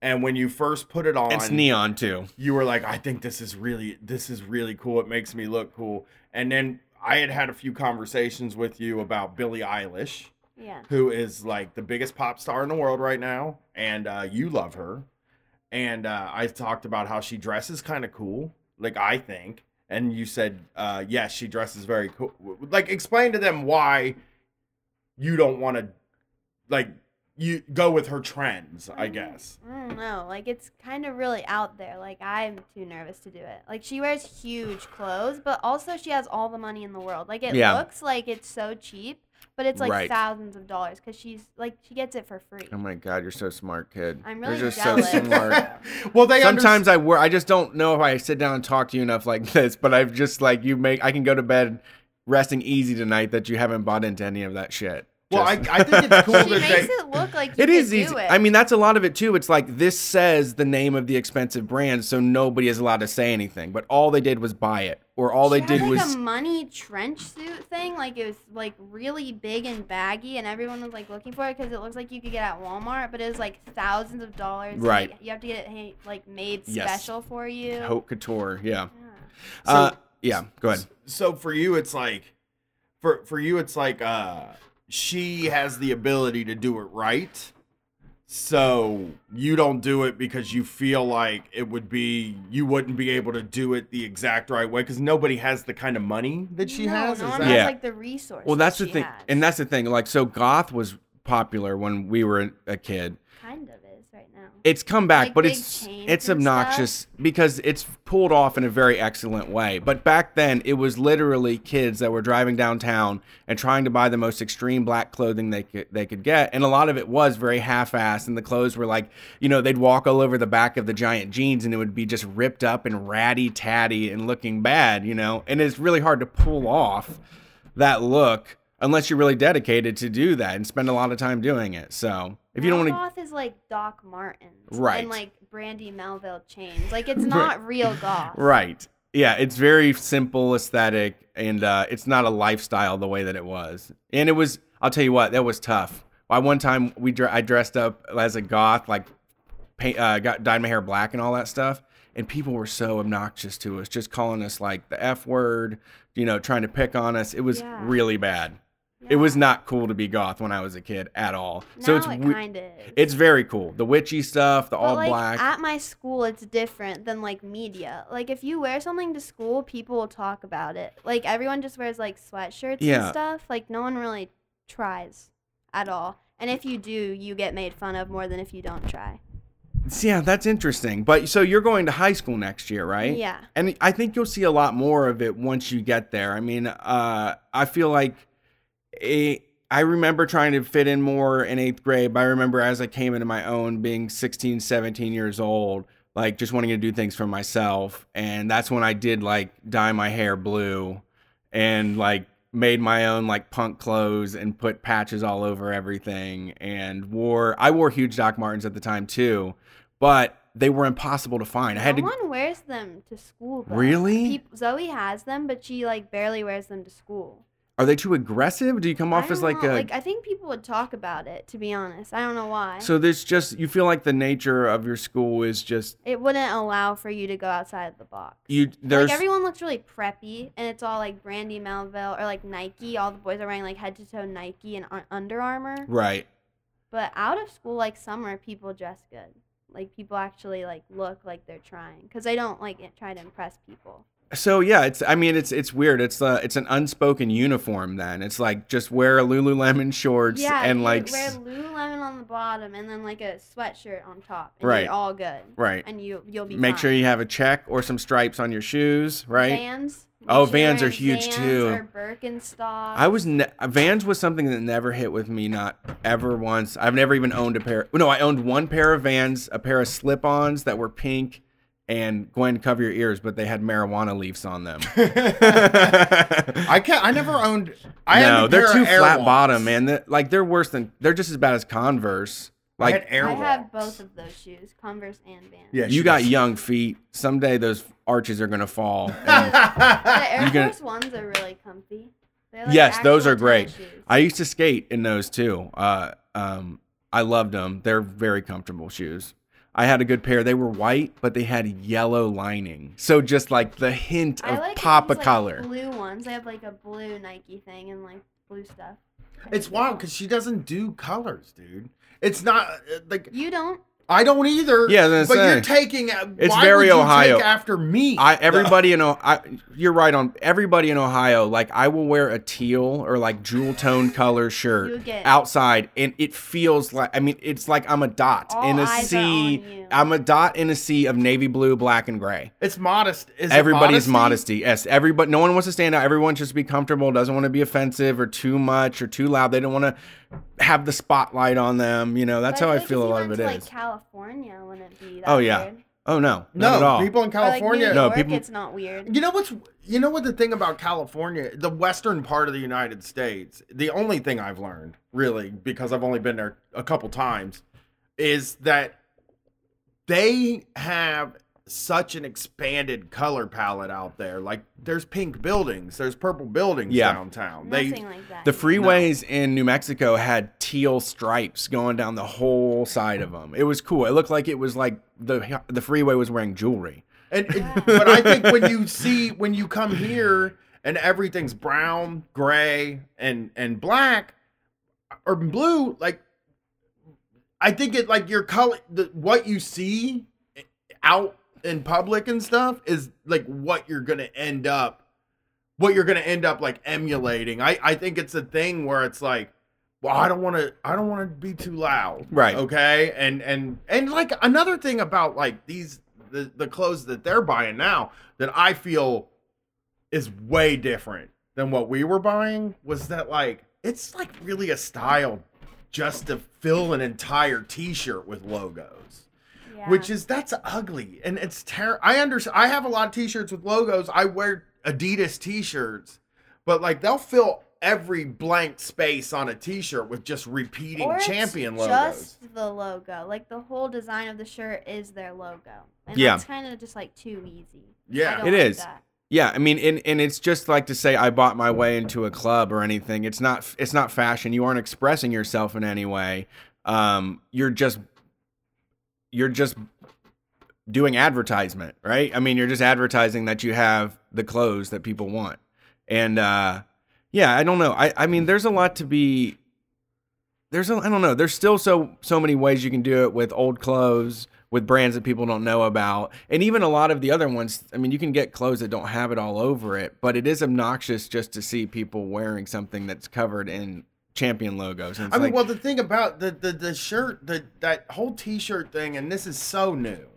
and when you first put it on, It's neon too. you were like, "I think this is really, this is really cool. It makes me look cool." And then I had had a few conversations with you about Billie Eilish, Yeah. who is like the biggest pop star in the world right now, and uh, you love her. And uh, I talked about how she dresses kind of cool, like I think. And you said, uh, yes, she dresses very cool. Like, explain to them why you don't want to, like, you go with her trends, I guess. I don't know. Like it's kind of really out there. Like I'm too nervous to do it. Like she wears huge clothes, but also she has all the money in the world. Like it Yeah. looks like it's so cheap, but it's like Right. thousands of dollars because she's like she gets it for free. Oh my god, you're so smart, kid. I'm you're really just jealous. so smart. well, they Sometimes I work. I just don't know if I sit down and talk to you enough like this. But I've just like you make. I can go to bed resting easy tonight that you haven't bought into any of that shit. Well, I, I think it's cool she that makes they. it look like you It could do easy. It. I mean, that's a lot of it too. It's like this says the name of the expensive brand, so nobody is allowed to say anything. But all they did was buy it, or all she they had, did like was a money trench suit thing. Like it was like really big and baggy, and everyone was like looking for it because it looks like you could get at Walmart, but it was like thousands of dollars. and, Right. like, you have to get it like made Yes. special for you. haute couture. Yeah. Yeah. uh, yeah. Go ahead. So for you, it's like, for for you, it's like, uh, she has the ability to do it right. So you don't do it because you feel like it would be you wouldn't be able to do it the exact right way because nobody has the kind of money that she no, has. No Is one that- has Yeah. like the resources. Well, that's the thing, has. and that's the thing. Like, so goth was popular when we were a kid. kind of is right now. It's come back, Like but it's it's obnoxious because it's pulled off in a very excellent way. But back then, it was literally kids that were driving downtown and trying to buy the most extreme black clothing they could they could get, and a lot of it was very half-assed. And the clothes were like, you know, they'd walk all over the back of the giant jeans, and it would be just ripped up and ratty tatty and looking bad, you know. And it's really hard to pull off that look unless you're really dedicated to do that and spend a lot of time doing it. So if you don't want to goth is like Doc Martens, Right. And like Brandy Melville chains. Like it's not real goth. Right. Yeah, it's very simple aesthetic and uh, it's not a lifestyle the way that it was. And it was I'll tell you what, that was tough. I one time we dre- I dressed up as a goth like paint uh, got dyed my hair black and all that stuff and people were so obnoxious to us just calling us like the F word, you know, trying to pick on us. It was Yeah. really bad. It was not cool to be goth when I was a kid at all. Now so it's it kind of it's very cool. The witchy stuff, the But all like black. at my school, it's different than like media. Like if you wear something to school, people will talk about it. Like everyone just wears like sweatshirts Yeah. and stuff. Like no one really tries at all. And if you do, you get made fun of more than if you don't try. Yeah, that's interesting. But so you're going to high school next year, right? Yeah. And I think you'll see a lot more of it once you get there. I mean, uh, I feel like a, I remember trying to fit in more in eighth grade, but I remember as I came into my own, being 16, 17 years old, like just wanting to do things for myself. And that's when I did like dye my hair blue and like made my own like punk clothes and put patches all over everything and wore I wore huge Doc Martens at the time too, but they were impossible to find. I had no to one wears them to school. Though. Really? Peop- Zoe has them, but she like barely wears them to school. Are they too aggressive? Do you come off as don't like know, a like I think people would talk about it. To be honest, I don't know why. So there's just you feel like the nature of your school is just it wouldn't allow for you to go outside of the box. you there's like everyone looks really preppy, and it's all like Brandy Melville or like Nike. All the boys are wearing like head to toe Nike and Under Armour. right. But out of school, like summer, people dress good. Like people actually like look like they're trying because they don't like try to impress people. So yeah, it's I mean it's it's weird. It's uh it's an unspoken uniform then. It's like just wear a Lululemon shorts yeah, and like wear Lululemon on the bottom and then like a sweatshirt on top. And Right. You're all good. right. And you you'll be Make sure you have a check or some stripes on your shoes, right? Vans. Oh, Make sure you're Vans are huge, Vans too. Or Birkenstock. I was ne- Vans was something that never hit with me, not ever once. I've never even owned a pair. No, I owned one pair of Vans, a pair of slip-ons that were pink and going to cover your ears, but they had marijuana leaves on them. I can't. I never owned. I no, had they're too flat Ones. bottom, man. They're, like they're worse than they're just as bad as Converse. I had Like Air I have both of those shoes, Converse and Vans. Yeah, you got does. young feet. Someday those arches are gonna fall. The Air You gonna- Force Ones are really comfy. Like yes, those are great. I used to skate in those too. Uh, um, I loved them. They're very comfortable shoes. I had a good pair. They were white, but they had yellow lining. So just like the hint of like pop these, of like, color. Blue ones. They have like a blue Nike thing and like blue stuff. It's wild because she doesn't do colors, dude. It's not uh, like You don't. I don't either. Yeah, but gonna you're taking. Uh, it's why very would you Ohio. Take after me. I everybody in Ohio, you're right on. Everybody in Ohio, like I will wear a teal or like jewel tone color shirt outside, and it feels like I mean it's like I'm a dot All in a eyes are sea. on you. I'm a dot in a sea of navy blue, black, and gray. It's modest. Is it Everybody's modesty? modesty. Yes, everybody. No one wants to stand out. Everyone just be comfortable. Doesn't want to be offensive or too much or too loud. They don't want to have the spotlight on them. You know, that's But how I think feel a lot of went it to, is. Like California, wouldn't be that Oh, yeah. weird? oh no, not at all. No, people in Or, like, California. New No, people- it's not weird. You know what's you know what the thing about California, the western part of the United States, the only thing I've learned, really, because I've only been there a couple times, is that they have such an expanded color palette out there. Like there's pink buildings, there's purple buildings Yeah. downtown. Nothing They like that. The here. freeways in New Mexico had teal stripes going down the whole side of them. It was cool. It looked like it was like the the freeway was wearing jewelry. And, and- but I think when you see when you come here and everything's brown, gray, and and black or blue, like I think it like your color, the, what you see out in public and stuff is like what you're gonna end up, what you're gonna end up like emulating. I I think it's a thing where it's like. Well, I don't want to. I don't want to be too loud. Right. Okay. And and and like another thing about like these the the clothes that they're buying now that I feel is way different than what we were buying was that like it's like really a style just to fill an entire t-shirt with logos Yeah. which is that's ugly and it's terrible i understand i have a lot of t-shirts with logos i wear adidas t-shirts but like they'll fill every blank space on a t-shirt with just repeating Or it's champion logos Just the logo, like the whole design of the shirt is their logo, and Yeah. that's kind of just like too easy. Yeah don't It like is. that. Yeah, I mean, and, and it's just like to say I bought my way into a club or anything. It's not it's not fashion. You aren't expressing yourself in any way. Um, you're just you're just doing advertisement, right? I mean, you're just advertising that you have the clothes that people want. And uh, yeah, I don't know. I I mean, there's a lot to be. There's a, I don't know. There's still so so many ways you can do it with old clothes, with brands that people don't know about, and even a lot of the other ones. I mean, you can get clothes that don't have it all over it, but it is obnoxious just to see people wearing something that's covered in champion logos. I mean, like, well, the thing about the the, the shirt, the that whole T-shirt thing, and this is so new.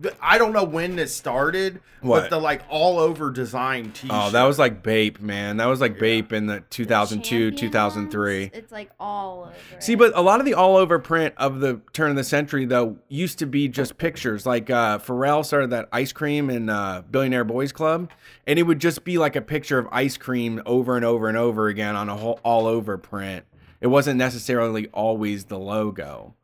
The- I don't know when this started, What? but the like all over design T-shirt. oh, that was like Bape, man. That was like Yeah. Bape in the 2002, Champion 2003. It's like all over. See, but a lot of the all over print of the turn of the century, though, used to be just pictures. Like uh, Pharrell started that ice cream in uh, Billionaire Boys Club, and it would just be like a picture of ice cream over and over and over again on a whole all over print. It wasn't necessarily always the logo,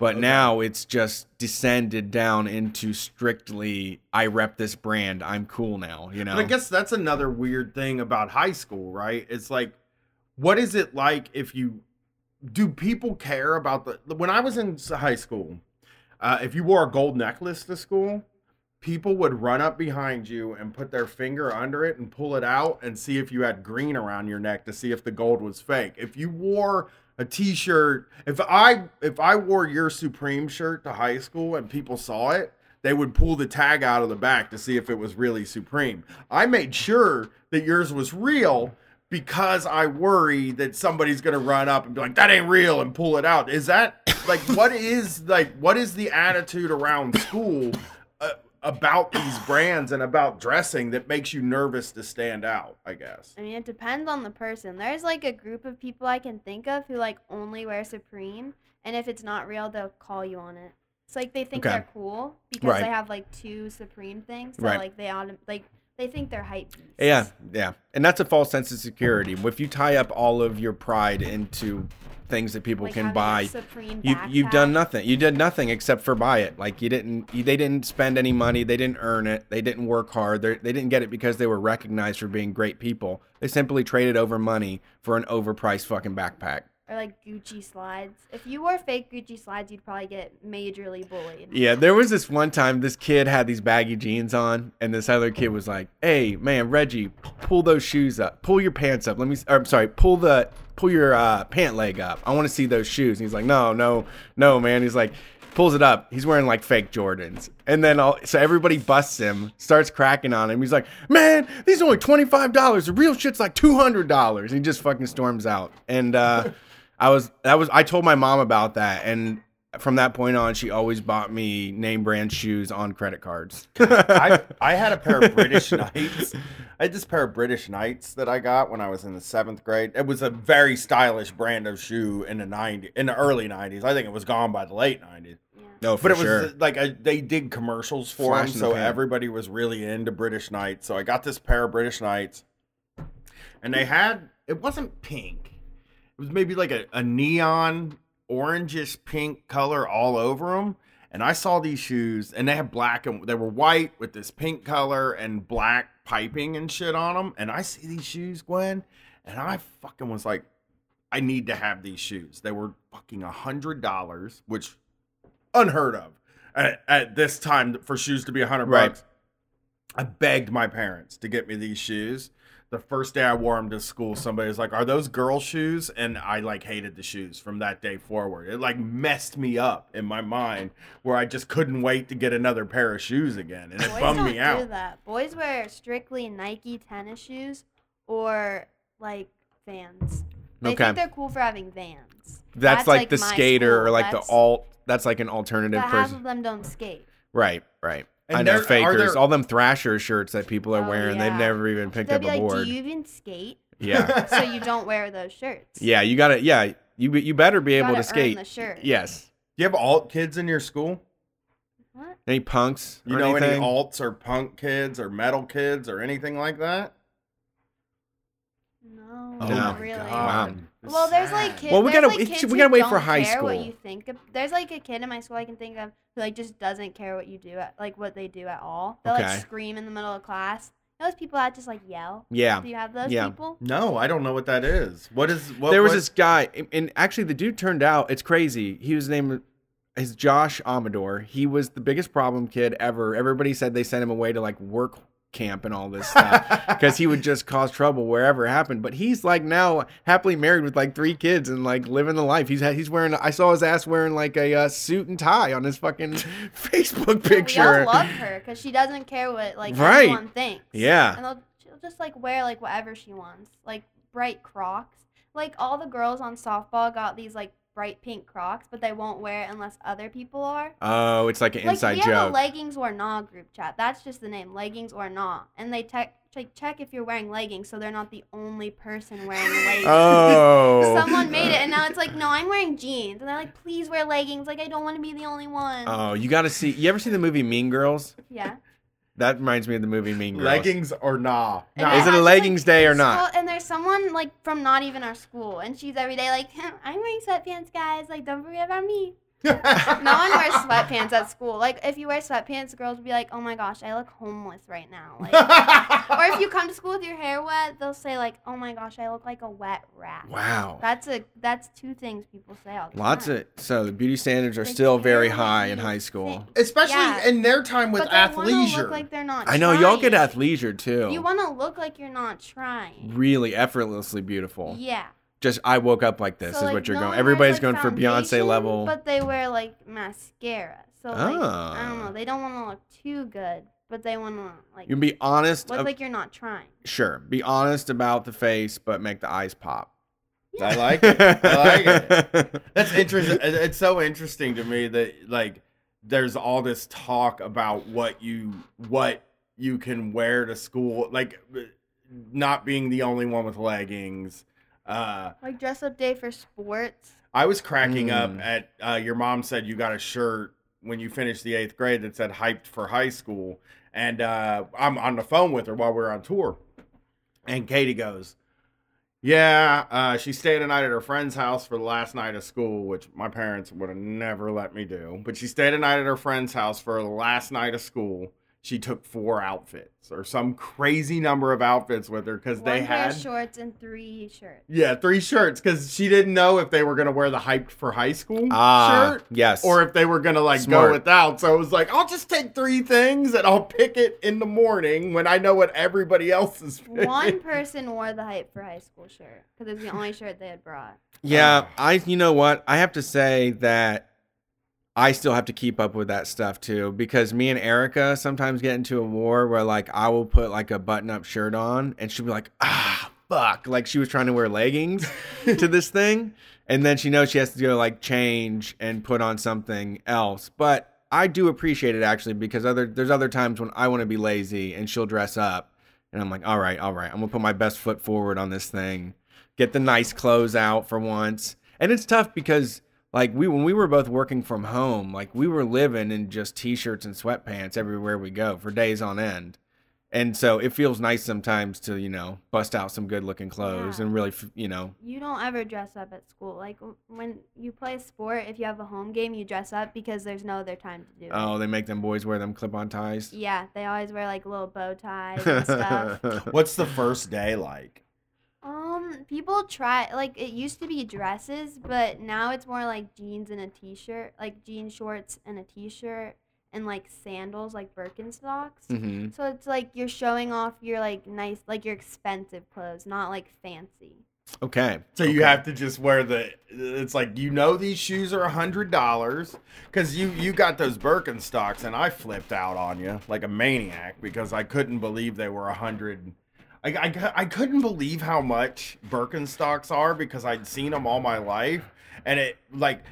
but now it's just descended down into strictly I rep this brand. I'm cool now. You know. But I guess that's another weird thing about high school, right? It's like, what is it like if you do people care about the when I was in high school, uh, if you wore a gold necklace to school, people would run up behind you and put their finger under it and pull it out and see if you had green around your neck to see if the gold was fake. If you wore a t-shirt, if I if I wore your Supreme shirt to high school and people saw it, they would pull the tag out of the back to see if it was really Supreme. I made sure that yours was real because I worry that somebody's gonna run up and be like, "That ain't real," and pull it out. Is that like what is like what is the attitude around school about these brands and about dressing that makes you nervous to stand out? I guess. I mean, it depends on the person. There's like a group of people I can think of who like only wear Supreme, and if it's not real, they'll call you on it. It's like they think Okay. they're cool because Right. they have like two Supreme things. So Right. like they autom- like they think they're hype beasts. Yeah, yeah. And that's a false sense of security. If you tie up all of your pride into things that people Like can buy, you you've done nothing. You did nothing except for buy it. Like you didn't you, they didn't spend any money, they didn't earn it, they didn't work hard. They they didn't get it because they were recognized for being great people. They simply traded over money for an overpriced fucking backpack. Or like Gucci slides. If you wore fake Gucci slides, you'd probably get majorly bullied. Yeah, there was this one time this kid had these baggy jeans on, and this other kid was like, "Hey, man, Reggie, pull those shoes up, pull your pants up. Let me, or, I'm sorry, pull the pull your uh, pant leg up. I want to see those shoes." And he's like, "No, no, no, man." He's like, pulls it up. He's wearing like fake Jordans, and then all, so everybody busts him, starts cracking on him. He's like, "Man, these are only twenty five dollars. The real shit's like two hundred dollars." He just fucking storms out, and uh, I was that was I told my mom about that, and from that point on, she always bought me name brand shoes on credit cards. I, I had a pair of British Knights. I had this pair of British Knights that I got when I was in the seventh grade. It was a very stylish brand of shoe in the 90, in the early nineties. I think it was gone by the late nineties. No, for But it was sure. uh, like a, they did commercials for Flash them, in the so pan. everybody was really into British Knights. So I got this pair of British Knights, and they had it wasn't pink. It was maybe like a, a neon orangish pink color all over them. And I saw these shoes, and they had black and they were white with this pink color and black piping and shit on them. And I see these shoes, Gwen, and I fucking was like, I need to have these shoes. They were fucking a hundred dollars, which unheard of at, at this time for shoes to be a hundred Right. bucks. I begged my parents to get me these shoes. The first day I wore them to school, somebody was like, "Are those girl shoes?" And I like hated the shoes from that day forward. It like messed me up in my mind, where I just couldn't wait to get another pair of shoes again, and it Boys bummed don't me do out. that. Boys wear strictly Nike tennis shoes or like Vans. They Okay. think they're cool for having Vans. that's, like, the my skater or like That's- the alt. That's like an alternative But half person. of them don't skate. Right, right. And I know there- fakers. there- all them Thrasher shirts that people are Oh, wearing. They've never even picked They'll up be a like, board. "Do you even skate?" Yeah, so you don't wear those shirts. yeah. You gotta. Yeah, you you better be You able to skate. Earn the shirt. Yes. Do you have alt kids in your school? What? Any punks? You or know anything? any alts or punk kids or metal kids or anything like that? No, Oh not my really. God. It's Well, there's like kids. Well, we gotta- like, we kids we gotta wait for don't high care What you think? Of, there's like a kid in my school I can think of who like just doesn't care what you do, at, like what they do at all. They'll Okay. like scream in the middle of class. Those people that just like yell. Yeah. Do you have those Yeah. people? No, I don't know what that is. What is what? there was what- this guy, and- and actually the dude turned out. It's crazy. He was named is Josh Amador. He was the biggest problem kid ever. Everybody said they sent him away to like work camp and all this stuff because he would just cause trouble wherever it happened. But he's like now happily married with like three kids and like living the life. He's he's wearing. I saw his ass wearing like a uh, suit and tie on his fucking Facebook picture. We picture. all love her because she doesn't care what like Right. everyone thinks. Yeah. And they'll, she'll just like wear like whatever she wants, like bright Crocs. Like all the girls on softball got these like bright pink Crocs, but they won't wear it unless other people are. Oh, it's like an Like inside we have a joke. leggings or not group chat. That's just the name, leggings or not. And they check check if you're wearing leggings, so they're not the only person wearing leggings. Oh. Someone made it, and now it's like, no, I'm wearing jeans, and they're like, please wear leggings. Like I don't want to be the only one. Oh, you got to see. You ever see the movie Mean Girls? yeah. That reminds me of the movie Mean Girls. leggings or nah? Nah. Is it a have, leggings day or not? and there's someone like from not even our school, and she's every day like, I'm wearing sweatpants, guys. Like, don't forget about me. No one wears sweatpants at school. Like, if you wear sweatpants, girls will be like, oh my gosh, I look homeless right now. Like, or if you come to school with your hair wet, they'll say like, "Oh my gosh, I look like a wet rat." Wow. That's a that's two things people say all the Lots time. of so the beauty standards are They still very high in high school. think. Especially Yeah. in their time with but they wanna athleisure. look like they're not. I know y'all get athleisure too. You want to look like you're not trying. really effortlessly beautiful. Yeah. Just I woke up like this So, is like, what you're no going. Everybody's wears, going for Beyonce level. But they wear like mascara. So like I don't Ah. know. They don't want to look too good, but they want to like you can be honest. look ab- like you're not trying. sure, be honest about the face, but make the eyes pop. I like it. I like it. That's interesting. It's so interesting to me that like there's all this talk about what you what you can wear to school, like not being the only one with leggings. Uh, Like dress up day for sports. I was cracking up Mm. at uh, your mom said you got a shirt when you finished the eighth grade that said "hyped for high school," and uh, I'm on the phone with her while we are on tour, and Katie goes, "Yeah, uh, she stayed a night at her friend's house for the last night of school, which my parents would have never let me do. But she stayed a night at her friend's house for the last night of school." She took four outfits or some crazy number of outfits with her because they had shorts and three shirts. yeah, three shirts because she didn't know if they were gonna wear the hyped for high school Ah, shirt yes. or if they were gonna like Smart. go without. So it was like, I'll just take three things and I'll pick it in the morning when I know what everybody else is. picking. One person wore the hype for high school shirt because it's the only shirt they had brought. Yeah, I you know what? I have to say that I still have to keep up with that stuff too because me and Erica sometimes get into a war where like I will put like a button-up shirt on and she'll be like, "Ah, fuck!" Like she was trying to wear leggings to this thing, and then she knows she has to go like change and put on something else. But I do appreciate it actually because other there's other times when I want to be lazy and she'll dress up, and I'm like, "All right, all right, I'm gonna put my best foot forward on this thing, get the nice clothes out for once." And it's tough because like we when we were both working from home, like we were living in just t-shirts and sweatpants everywhere we go for days on end. And so it feels nice sometimes to, you know, bust out some good-looking clothes Yeah. and really, you know, You don't ever dress up at school. Like when you play a sport, if you have a home game, you dress up because there's no other time to do it. oh, they make them boys wear them clip-on ties. Yeah, they always wear like little bow ties and stuff. What's the first day like? Um, people try like it used to be dresses, but now it's more like jeans and a t-shirt, like jean shorts and a t-shirt, and like sandals, like Birkenstocks. hmm So it's like you're showing off your like nice, like your expensive clothes, not like fancy. Okay. So you have to just wear the. It's like you know these shoes are a hundred dollars because you you got those Birkenstocks and I flipped out on you like a maniac because I couldn't believe they were a hundred. I, I, I couldn't believe how much Birkenstocks are because I'd seen them all my life and it like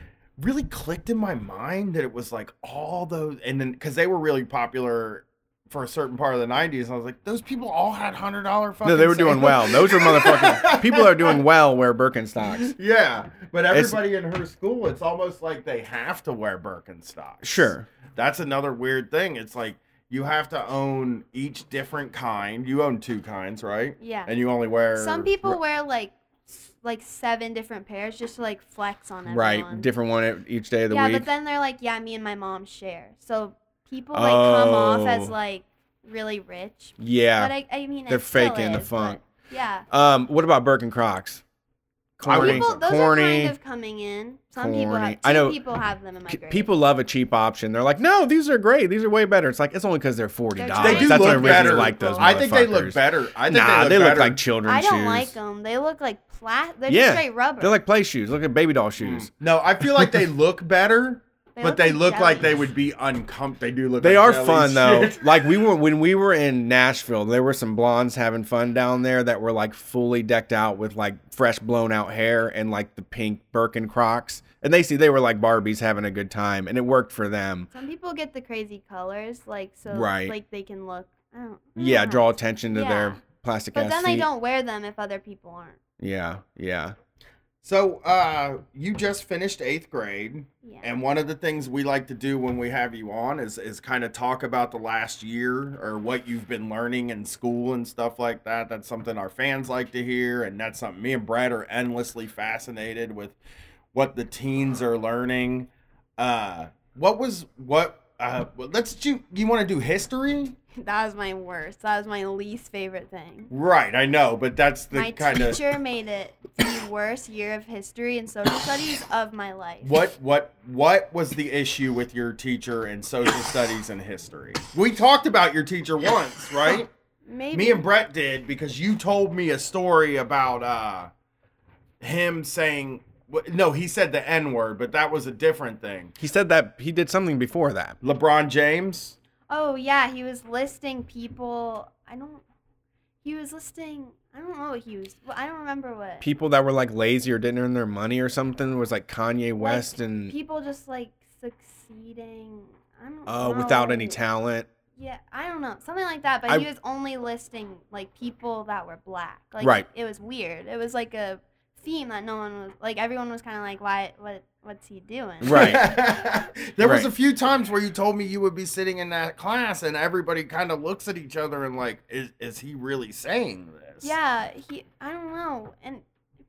really clicked in my mind that it was like all those and then because they were really popular for a certain part of the 90s and I was like those people all had hundred dollar fucking No, they were doing well. Those are motherfucking people are doing well wear Birkenstocks. Yeah, but It's- everybody in her school, it's almost like they have to wear Birkenstocks. Sure. That's another weird thing. It's like you have to own each different kind. You own two kinds, right? Yeah. And you only wear Some people wear like like seven different pairs just to like flex on everyone. Right. Different one each day of the yeah, week. Yeah, but then they're like, yeah, me and my mom share. So people like come off as Oh. like really rich. yeah. But I, I mean, They're still faking the is, funk. Yeah. um, what about Birken Crocs? I Corny. People, those corny. are kind of coming in. Some people have. Two I know people have them in my P- grade. people love a cheap option. They're like, no, these are great. These are way better. It's like it's only because they're forty dollars. They do That's look what originally better. like those. I think they look better. I think nah, they look, they look better. like children's I don't shoes. like them. They look like plat. They're Yeah, just straight rubber. They're like play shoes. Look at baby doll shoes. Mm. No, I feel like they look better, They but they look like they would be uncomfortable. They do look. They like are jelly fun though. like we were when we were in Nashville, there were some blondes having fun down there that were like fully decked out with like fresh blown out hair and like the pink Birkin Crocs. And they see they were like Barbies having a good time, and it worked for them. Some people get the crazy colors, like so, Right. like they can look. I don't, I Yeah, don't know. draw attention to Yeah. their plastic But ass then feet. they don't wear them if other people aren't. Yeah, yeah. So, uh, you just finished eighth grade. Yeah. And one of the things we like to do when we have you on is is kind of talk about the last year or what you've been learning in school and stuff like that. That's something our fans like to hear, and that's something me and Brad are endlessly fascinated with what the teens are learning. Uh, what was what? Uh, let's do. You want to do history? that was my worst. That was my least favorite thing. Right, I know, but that's the my kind of teacher made it the worst year of history and social studies of my life. What what what was the issue with your teacher in social studies and history? We talked about your teacher once, right? Maybe. Me and Brett did because you told me a story about uh him saying no, he said the N word, but that was a different thing. He said that he did something before that. LeBron James. Oh yeah, he was listing people. I don't. He was listing. I don't know what he was. well, I don't remember what. People that were like lazy or didn't earn their money or something was like Kanye West and people just like succeeding. I don't. uh, without any talent. Yeah, I don't know, something like that. But I- he was only listing like people that were black. Like, Right. It was weird. It was like a theme that no one was like. Everyone was kind of like, "Why? What? What's he doing?" Right. there was a few times where you told me you would be sitting in that class and everybody kind of looks at each other and like, is is he really saying this? Yeah, he. I don't know, and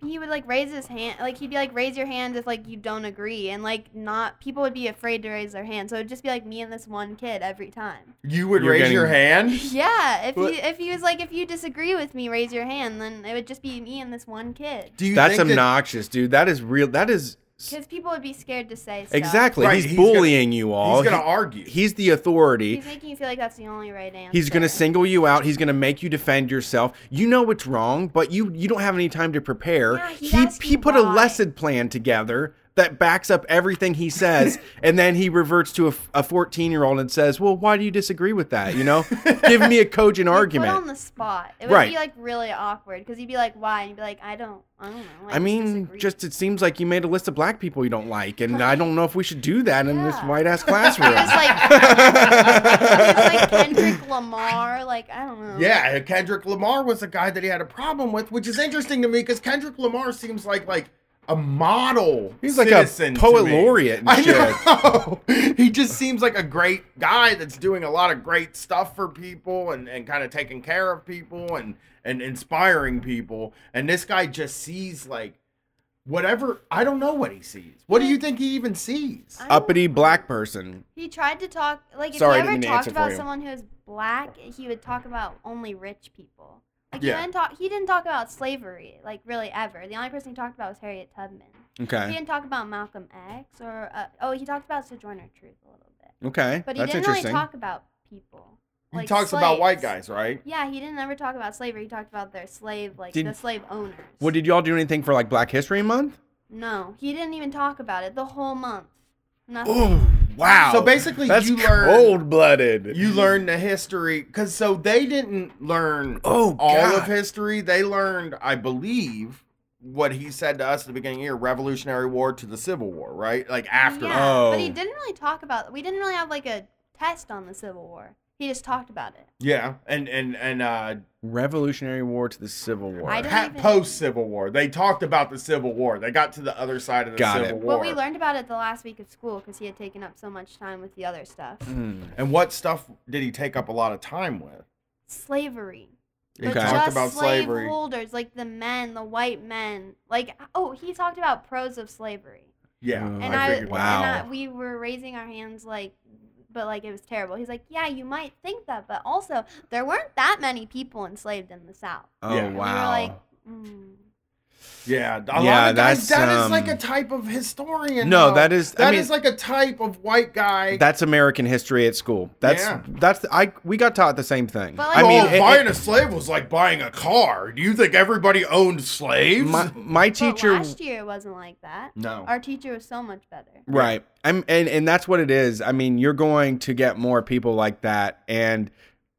he would like raise his hand. Like he'd be like, "Raise your hand if like you don't agree," and like not people would be afraid to raise their hand. So it'd just be like me and this one kid every time. You would You're raise your hand? Yeah, if What- he if he was like, if you disagree with me, raise your hand. Then it would just be me and this one kid. Do you That's think that- obnoxious, dude. That is real. That is Because people would be scared to say stuff. exactly. Right, he's, he's gonna- bullying you all. he's gonna He- argue. he's the authority. He's making you feel like that's the only right answer. He's gonna single you out. He's gonna make you defend yourself. You know what's wrong, but you you don't have any time to prepare. Yeah, he'd he ask he you put a why. lesson plan together that backs up everything he says, and then he reverts to a 14 year old and says, "Well, why do you disagree with that?" You know, give me a cogent argument. Put on the spot. It would Right. be like really awkward because you'd be like, "Why?" And you'd be like, "I don't, I don't know." I, I mean, disagree." just it seems like you made a list of black people you don't like, and I don't know if we should do that in this white ass classroom. It's like, like Kendrick Lamar. Like I don't know. Yeah, Kendrick Lamar was a guy that he had a problem with, which is interesting to me because Kendrick Lamar seems like like a model. He's like a poet laureate and I know. he just seems like a great guy that's doing a lot of great stuff for people and, and kind of taking care of people and and inspiring people. And this guy just sees like whatever. I don't know what he sees. What do you think he even sees? Uppity black person. He tried to talk like if Sorry, I he ever talked about you. someone who is black, he would talk about only rich people. Like Yeah. he didn't talk. He didn't talk about slavery, like really ever. The only person he talked about was Harriet Tubman. Okay. He didn't talk about Malcolm X or uh, oh, he talked about Sojourner Truth a little bit, Okay. but he That's didn't really talk about people. he like talks about white guys, right? Yeah, he didn't ever talk about slavery. He talked about their slave, like Did- the slave owners. Well, did y'all do anything for like Black History Month? No, he didn't even talk about it the whole month. Nothing. Wow. So basically, That's you learn cold blooded. you learn the history because so they didn't learn Oh, all God. of history. They learned, I believe, what he said to us at the beginning of the year: Revolutionary War to the Civil War, right? Like after. Yeah, but he Oh. didn't really talk about. We didn't really have like a test on the Civil War. He just talked about it. Yeah, and and and uh, Revolutionary War to the Civil War. I don't even- post Civil War, they talked about the Civil War. They got to the other side of the Got Civil it. War. Well, we learned about it the last week of school because he had taken up so much time with the other stuff. Hmm. and what stuff did he take up a lot of time with? Slavery. He But Okay. talked about slave slavery. holders, like the men, the white men. Like, oh, he talked about pros of slavery. Yeah, Oh, And I I, figured. Wow. and I, we were raising our hands like, but like it was terrible. He's like, yeah, you might think that, but also there weren't that many people enslaved in the South. Oh, Yeah. And we were wow. like, mm. Yeah, a Yeah, lot of guys. that's, That is like um, a type of historian. No, though. that is- I that mean- is like a type of white guy. That's American history at school. That's Yeah. that's I we got taught the same thing. But, like, I mean, oh, it- buying it- a slave was like buying a car. Do you think everybody owned slaves? my my But teacher last year it wasn't like that. no. Our teacher was so much better. Right. I'm and and that's what it is. I mean, you're going to get more people like that and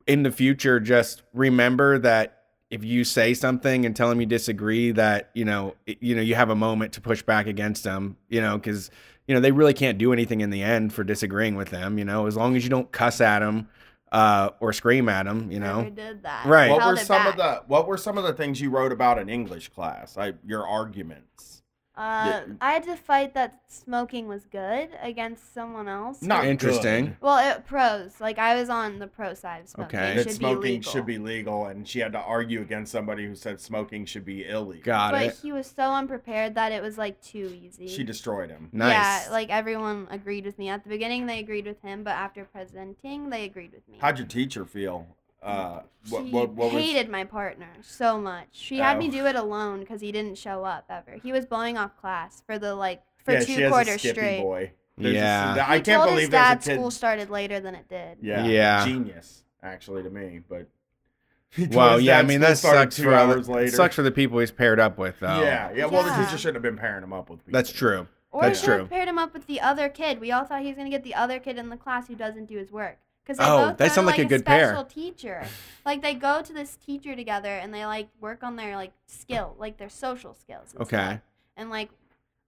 in the future just remember that if you say something and tell them you disagree that, you know, it- you know, you have a moment to push back against them, you know, cuz you know, they really can't do anything in the end for disagreeing with them, you know, as long as you don't cuss at them uh or scream at them, you know. did that. Right. what Held were some back. of the What were some of the things you wrote about in English class? I, your arguments. Uh, I had to fight that smoking was good against someone else. Not Interesting. good. Well, it, pros. Like I was on the pro side of smoking. Okay. It That should smoking be legal. should be legal, and she had to argue against somebody who said smoking should be illegal. Got But it. he was so unprepared that it was like too easy. She destroyed him. Nice. Yeah, like everyone agreed with me at the beginning. They agreed with him, but after presenting, they agreed with me. How'd your teacher feel? Uh, what, she what, what was? hated my partner so much. She had me Oh. do it alone because he didn't show up ever. He was blowing off class for the like for yeah, she two has quarters skippy straight. boy. There's Yeah. I He can't told believe his there's a dad kid. school started later than it did. Yeah, Yeah. genius actually to me, but. he Well, yeah, I mean that sucks for hours other, later. sucks for the people he's paired up with though. Yeah, yeah. Well, the teacher shouldn't have been pairing him up with people. That's true. Or That's true. paired him up with the other kid. We all thought he was gonna get the other kid in the class who doesn't do his work. Because they Oh, both they sound to, like a a good pair. special teacher. Like they go to this teacher together and they like work on their like skill, like their social skills. and Okay. stuff. And like,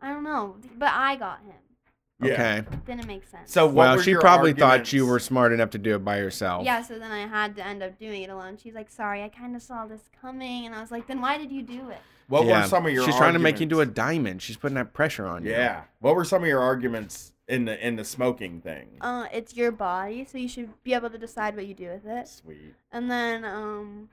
I don't know, but I got him. Yeah. Okay. Didn't make sense. So what Well, she your probably thought you were smart enough to do it by yourself. yeah, so then I had to end up doing it alone. She's like, "Sorry, I kind of saw this coming," and I was like, "Then why did you do it?" What Yeah. were some of your? She's trying to make you into a diamond. She's putting that pressure on you. Yeah. What were some of your arguments in the in the smoking thing? Uh, it's your body, so you should be able to decide what you do with it. Sweet. And then, um,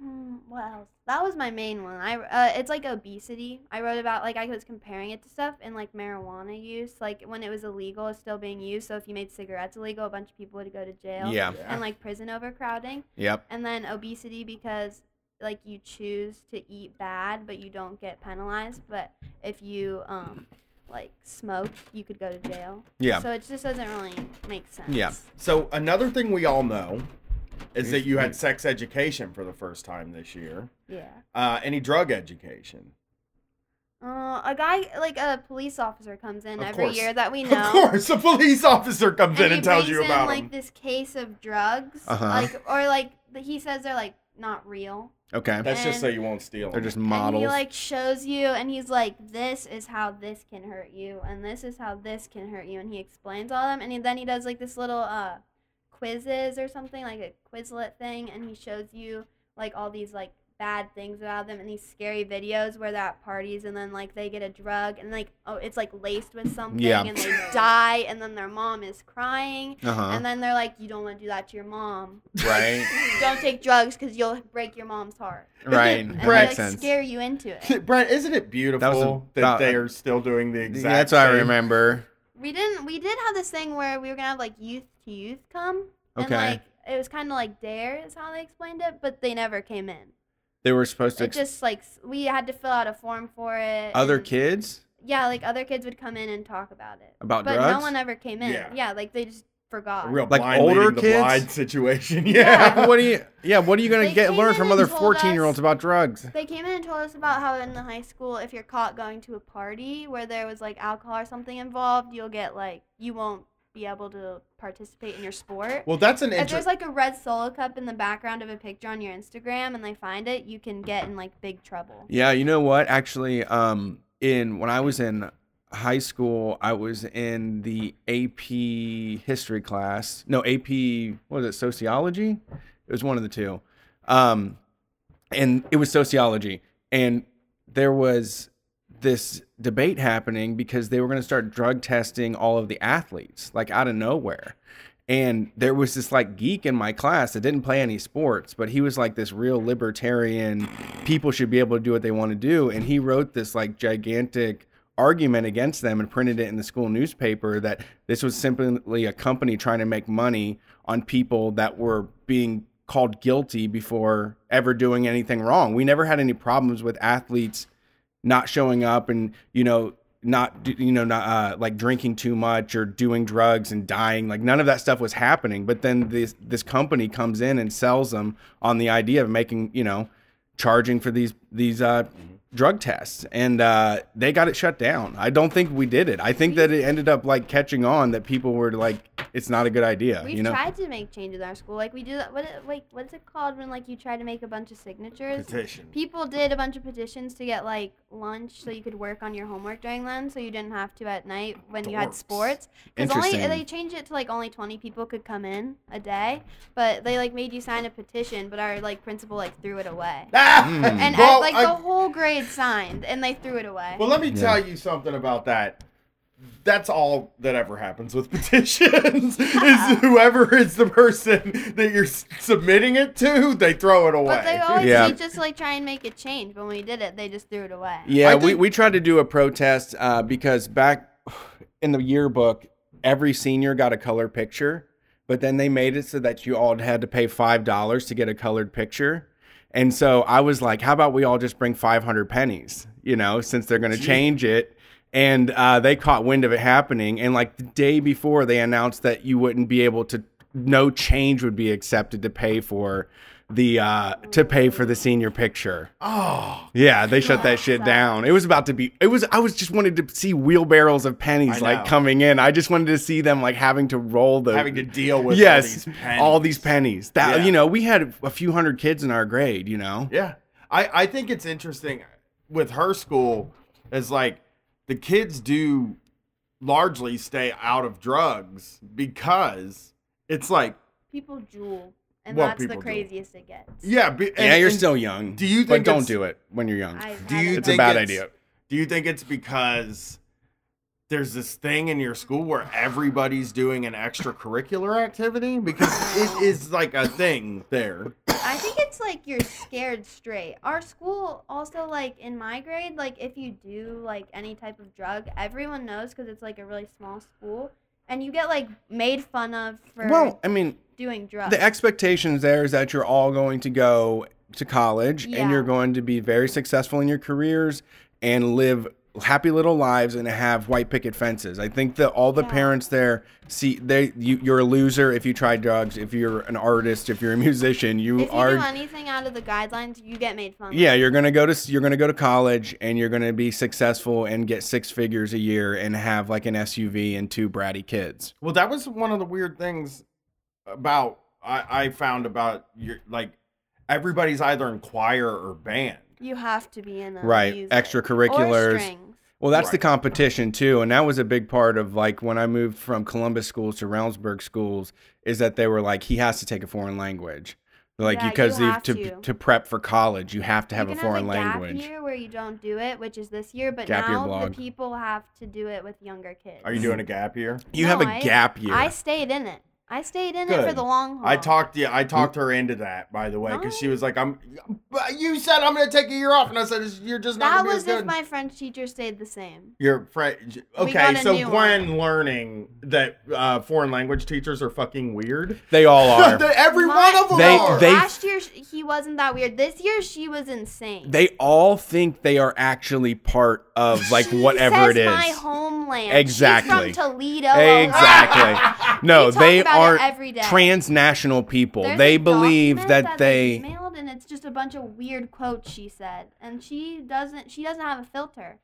hmm, what else? That was my main one. I uh, it's like obesity. I wrote about like I was comparing it to stuff and like marijuana use. Like when it was illegal, it's still being used. So if you made cigarettes illegal, a bunch of people would go to jail. Yeah. And like prison overcrowding, Yep. and then obesity because like you choose to eat bad, but you don't get penalized. But if you um like smoke, you could go to jail. Yeah. So it just doesn't really make sense. Yeah. So another thing we all know is that you had sex education for the first time this year. Yeah. Uh, any drug education? Uh, a guy like a police officer comes in Of every course. year that we know. Of course, a police officer comes in and tells you in, about like this case of drugs, Uh-huh. like or like th- he says they're like not real. Okay. That's just so you won't steal. They're them. just And models. he like shows you, and he's like, "This is how this can hurt you, and this is how this can hurt you," and he explains all them, and he, then he does like this little uh quizzes or something like a Quizlet thing, and he shows you like all these like bad things about them and these scary videos where they're at parties and then like they get a drug and like oh it's like laced with something Yeah. and they die and then their mom is crying uh-huh. and then they're like you don't want to do that to your mom right. don't take drugs because you'll break your mom's heart Right. and That they like sense. scare you into it Brent, isn't it beautiful that, about- they are still doing the Yeah, exact? that's what I remember. we didn't we did have this thing where we were gonna have like youth to youth come and like it was kind of like dare is how they explained it but they never came in They were supposed to it ex- just like we had to fill out a form for it other and- kids yeah like other kids would come in and talk about it about but drugs. no one ever came in Yeah. yeah, like they just forgot A real Like blind older leading the kids? blind situation. Yeah. Yeah. What do you? Yeah, what are you gonna They get learn from other told fourteen year olds about drugs? they came in and told us about how in the high school if you're caught going to a party where there was like alcohol or something involved you'll get like you won't be able to participate in your sport well, that's an if there's like a red solo cup in the background of a picture on your Instagram and they find it, you can get in like big trouble. Yeah, you know what? Actually, um, in when I was in high school, I was in the AP history class. No, AP what was it? Sociology. It was one of the two, um, and it was sociology. And there was this debate happening because they were going to start drug testing all of the athletes, like out of nowhere. And there was this like geek in my class that didn't play any sports, but he was like this real libertarian. People should be able to do what they want to do. And he wrote this like gigantic argument against them and printed it in the school newspaper that this was simply a company trying to make money on people that were being called guilty before ever doing anything wrong. We never had any problems with athletes not showing up and you know not you know not uh, like drinking too much or doing drugs and dying like none of that stuff was happening. But then this this company comes in and sells them on the idea of making you know charging for these these uh drug tests and uh they got it shut down i don't think we did it i think that it ended up like catching on that people were like it's not a good idea We've you know tried to make changes in our school. Like we do that. What it, like what's it called when like you try to make a bunch of signatures? Petition. People did a bunch of petitions to get like lunch so you could work on your homework during lunch so you didn't have to at night when you had sports. Because only Interesting. they changed it to like only twenty people could come in a day, but they like made you sign a petition, but our like principal like threw it away. Ah! Mm. And Well, uh, like I- the whole grade signed, and they threw it away. Well, let me Yeah. tell you something about that. That's all that ever happens with petitions. is whoever is the person that you're s- submitting it to, they throw it away. but they always Yeah. teach us like try and make a change. But when we did it, they just threw it away. Yeah, I we, think- we tried to do a protest uh, because back in the yearbook, every senior got a color picture, but then they made it so that you all had to pay five dollars to get a colored picture. And so I was like, how about we all just bring 500 pennies, you know, since they're going to change it. And uh, they caught wind of it happening. And like the day before, they announced that you wouldn't be able to, no change would be accepted to pay for the, uh, to pay for the senior picture. oh, Yeah, they shut that shit down. It was about to be. It was. I was just wanted to see wheelbarrows of pennies like coming in. I just wanted to see them like having to roll the having to deal with yes, all these pennies. all these pennies. That Yeah. you know, we had a few hundred kids in our grade. You know, Yeah. I, I think it's interesting with her school is like the kids do largely stay out of drugs because it's like People Juul, and Well, that's the people Juul. craziest it gets. yeah, be, and, yeah, you're and still young. Do you think but don't do it when you're young. I've Do you it it's a bad it's- idea. Do you think it's because there's this thing in your school where everybody's doing an extracurricular activity? Because it is like a thing there. I think it's like you're scared straight. Our school also like in my grade, like if you do like any type of drug, everyone knows because it's like a really small school, and you get like made fun of for Well, I mean, doing drugs. the expectations there is that you're all going to go to college Yeah. and you're going to be very successful in your careers and live happy little lives and have white picket fences. I think that all the Yeah. parents there see they you, you're a loser if you try drugs. If you're an artist, if you're a musician, you If you are do anything out of the guidelines, you get made fun of. yeah, you're gonna go to you're gonna go to college and you're gonna be successful and get six figures a year and have like an SUV and two bratty kids. Well, that was one of the weird things about I, I found about your like everybody's either in choir or band. You have to be in a Right, music. extracurriculars. Or strings. Well, that's the competition too, and that was a big part of like when I moved from Columbus schools to Reynoldsburg schools is that they were like he has to take a foreign language. Like Yeah, because you you have to, to. to prep for college, you have to have you a can foreign have a language. Gap year where you don't do it, which is this year, but Gap now blog. the people have to do it with younger kids. Are you doing a gap year? You have a gap year. I stayed in it. I stayed in it for the long haul. I talked yeah, I talked her into that by the way because she was like, "I'm." But you said I'm going to take a year off, and I said, "You're just not That going to be was as good." if my French teacher stayed the same. Your friend. Okay, got a so new Gwen learning that uh, foreign language teachers are fucking weird. they all are. They- Every My- one of them They- are. they- Last year sh- he wasn't that weird. This year she was insane. they all think they are actually part of like She whatever says it is. My homeland. Exactly. She's from Toledo. Exactly. No, We talk they about it are transnational people. There's they believe that they they mailed, and it's just a bunch of weird quotes she said, and she doesn't. She doesn't have a filter.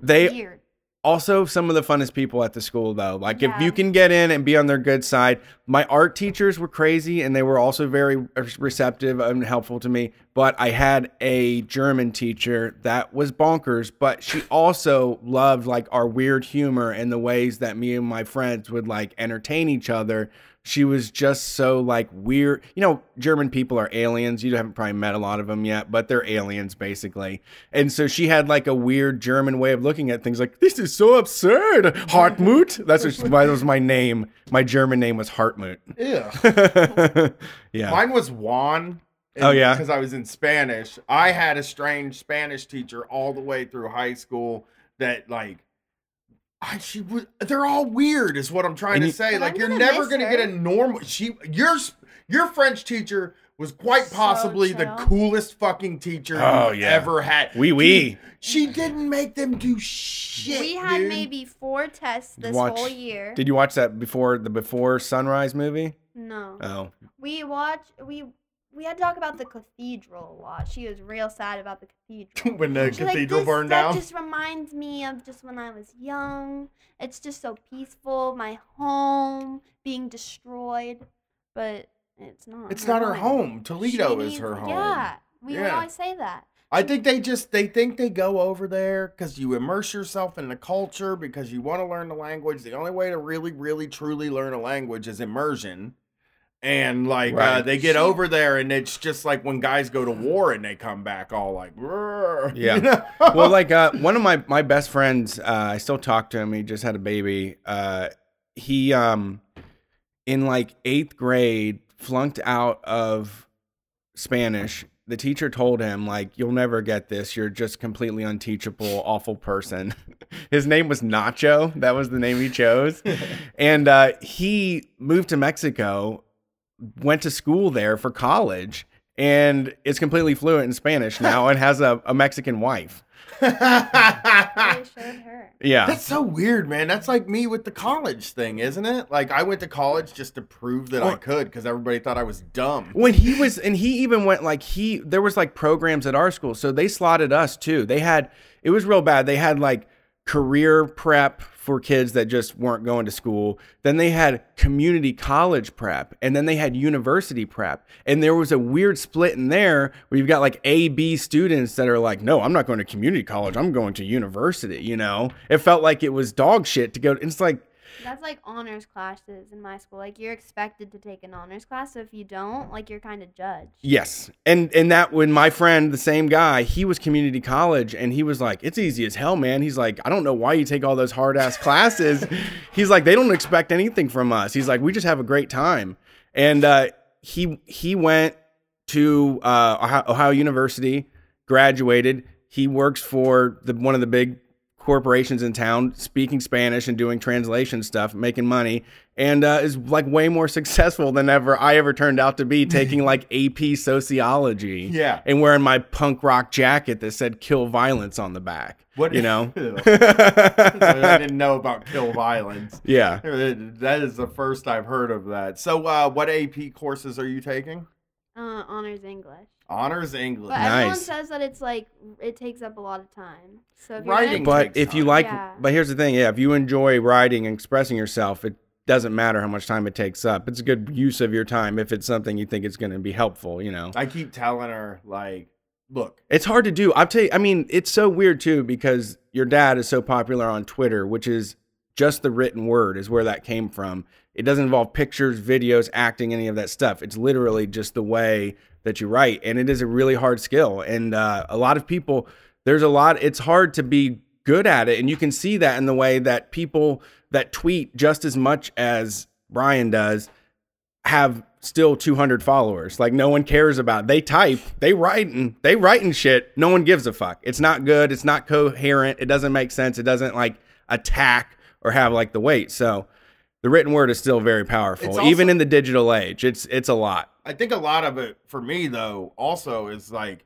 they Weird. Also some of the funnest people at the school though. Like if you can get in and be on their good side my art teachers were crazy and they were also very receptive and helpful to me but i had a german teacher that was bonkers but she also loved like our weird humor and the ways that me and my friends would like entertain each other she was just so like weird you know german people are aliens you haven't probably met a lot of them yet but they're aliens basically and so she had like a weird german way of looking at things like this is so absurd hartmut that's what she, that was my name my german name was hartmut yeah. yeah Mine was Juan. Oh, yeah? because I was in Spanish. I had a strange Spanish teacher all the way through high school that like. I, she was. They're all weird, is what I'm trying And to you- say. Like I'm you're gonna never gonna her. get a normal. She your your French teacher was quite So possibly the coolest fucking teacher Oh, you yeah. ever had. Oui, oui. Dude, She didn't make them do shit. we had dude. maybe four tests this Watch- whole year. did you watch that before the before sunrise movie no, oh we watched. We we had to talk about the cathedral a lot. She was real sad about the cathedral. when the She's cathedral "This- burned that down. just reminds me of just when I was young. It's just so peaceful. My home being destroyed, but it's not. It's not her home. She Toledo is needs- her home. Yeah, we Yeah. always say that. I think they just they think they go over there because you immerse yourself in the culture because you want to learn the language. The only way to really, really, truly learn a language is immersion. And like uh, they get over there, and it's just like when guys go to war and they come back all like, "Brr," you Yeah. know? well, like uh, one of my my best friends, uh, I still talk to him. He just had a baby. Uh, he um, in like eighth grade, flunked out of Spanish. The teacher told him like, "You'll never get this. You're just completely unteachable, awful person." His name was Nacho. That was the name he chose, and uh, he moved to Mexico, went to school there for college. And is completely fluent in Spanish now and has a, a Mexican wife. Showed her. Yeah. That's so weird, man. That's like me with the college thing, isn't it? Like I went to college just to prove that I could because everybody thought I was dumb. when he was and he even went like he there was like programs at our school so they slotted us too they had it was real bad they had like career prep for kids that just weren't going to school. Then they had community college prep and then they had university prep. And there was a weird split in there where you've got like a b students that are like no i'm not going to community college. I'm going to university you know? It felt like it was dog shit to go it's like That's like honors classes in my school. Like you're expected to take an honors class, so if you don't, like you're kind of judged. Yes. And and that when my friend, the same guy, he was community college and he was like, It's easy as hell, man. He's like, I don't know why you take all those hard ass classes. He's like, they don't expect anything from us. He's like, we just have a great time. And uh he he went to uh Ohio, Ohio University, graduated. He works for the one of the big corporations in town speaking Spanish and doing translation stuff, making money, and uh, is like way more successful than ever I ever turned out to be taking like AP sociology. Yeah. And wearing my punk rock jacket that said kill violence on the back. What You know? I didn't know about kill violence. yeah. That is the first I've heard of that. So, uh, what AP courses are you taking? Uh, honors English. Honors English. But everyone Nice. says that it's like it takes up a lot of time. So if you're Writing gonna- But takes if you time. like, Yeah. but here's the thing, yeah, if you enjoy writing and expressing yourself, it doesn't matter how much time it takes up. It's a good use of your time if it's something you think it's going to be helpful. You know, I keep telling her, like, look, it's hard to do. I'll tell you. I mean, it's so weird too because your dad is so popular on Twitter, which is just the written word is where that came from. It doesn't involve pictures, videos, acting, any of that stuff. It's literally just the way that you write, and it is a really hard skill. And uh, a lot of people, there's a lot. It's hard to be good at it, and you can see that in the way that people that tweet just as much as Brian does have still 200 followers. Like no one cares about. They type, they write, and they writing shit. No one gives a fuck. It's not good. It's not coherent. It doesn't make sense. It doesn't like attack or have like the weight. So the written word is still very powerful, It's even in the digital age. It's it's a lot. I think a lot of it for me though also is like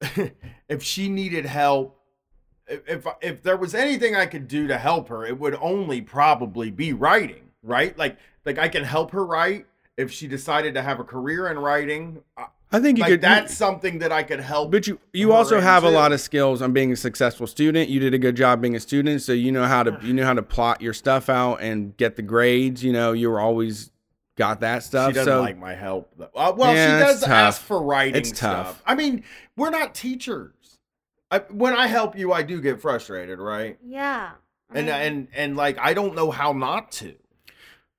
if she needed help if if, there was anything I could do to help her it would only probably be writing right like like I can help her write if she decided to have a career in writing I think you like could. that's something that I could help But you you also in, have a lot of skills on being a successful student. You did a good job being a student, so you know how to you know how to plot your stuff out and get the grades. You know, you were always got that stuff. She doesn't so like my help. Though. Uh, well, Yeah, she it's does ask for writing It's stuff. tough. I mean, we're not teachers. I, when I help you, I do get frustrated, right? Yeah. And mean, and and like I don't know how not to.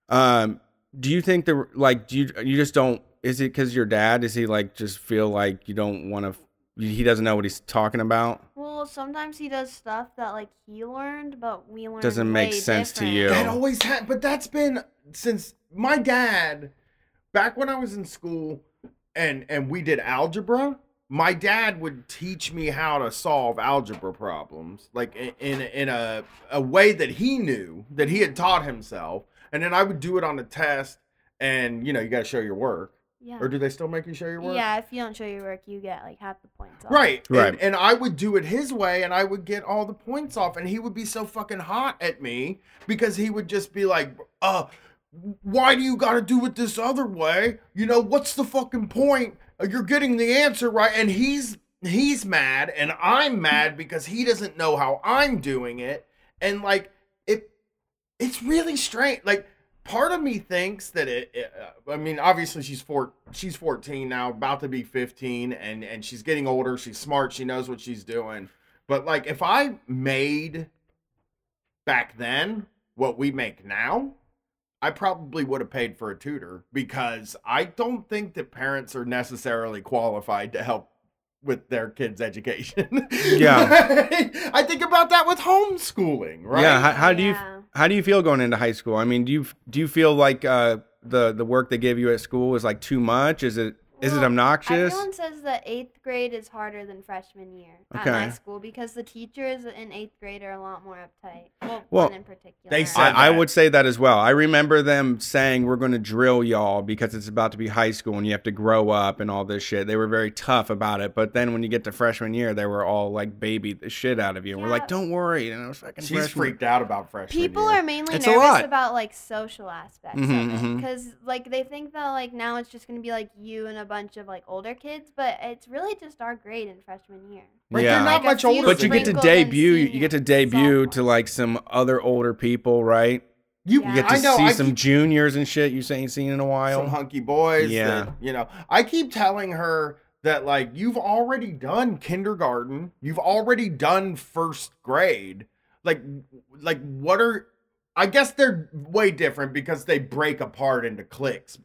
Um, do you think the like do you you just don't? Is it because your dad? Is he like just feel like you don't want to? He doesn't know what he's talking about. well, sometimes he does stuff that like he learned, but we learned. It. Doesn't make way sense to different. you. That always had, but that's been since my dad. Back when I was in school, and and we did algebra. My dad would teach me how to solve algebra problems, like in in, in a a way that he knew that he had taught himself, and then I would do it on a test. And you know, you got to show your work, Yeah. or do they still make you show your work? Yeah, if you don't show your work, you get like half the points off. Right. Right. And, and I would do it his way and I would get all the points off. And he would be so fucking hot at me because he would just be like, uh, why do you got to do it this other way? You know, what's the fucking point? Uh, You're getting the answer right. And he's he's mad and I'm mad because he doesn't know how I'm doing it. And like it it's really strange. Like part of me thinks that it, it uh, I mean obviously she's four she's 14 now about to be 15 and and she's getting older she's smart she knows what she's doing but like if I made back then what we make now I probably would have paid for a tutor because I don't think that parents are necessarily qualified to help with their kids' education. Yeah. I think about that with homeschooling, right? Yeah. How, how do you Yeah. How do you feel going into high school? I mean, do you do you feel like uh, the the work they gave you at school is like too much? Is it is it Well, obnoxious? Everyone says that eighth grade is harder than freshman year at Okay. my school because the teachers in eighth grade are a lot more uptight. Well, Well, one in particular. they said I, I would say that as well. I remember them saying we're going to drill y'all because it's about to be high school and you have to grow up and all this shit. They were very tough about it. But then when you get to freshman year, they were all like baby the shit out of you. And we're like, don't worry. And I was fucking She's freshman. freaked out about freshman People year. are mainly It's nervous about like social aspects Mhm, of mhm. it because like they think that like now it's just gonna be like you and a bunch of like older kids, but it's really just our grade in freshman year. Right, Yeah. they're not Like much older But you get to me. sprinkled in debut. You get to debut to like some other older people, right? You, Yeah. You get to I know, see I some keep- juniors and shit you ain't seen in a while. some hunky boys. Yeah. Yeah. you know, I keep telling her that like you've already done kindergarten, you've already done first grade. Like, like what are? I guess they're way different because they break apart into cliques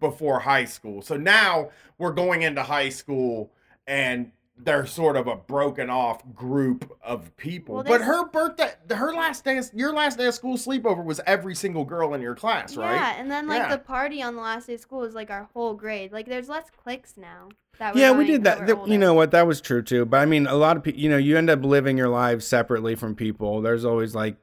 before high school. So now we're going into high school and they're sort of a broken off group of people. Well, but her birthday, her last day, of- your last day of school sleepover was every single girl in your class, right? Yeah, and then like Yeah. the party on the last day of school was like our whole grade. Like there's less cliques now. That Yeah, we did that. we're You know what? That was true too. But I mean, a lot of people, you know, you end up living your lives separately from people. There's always like,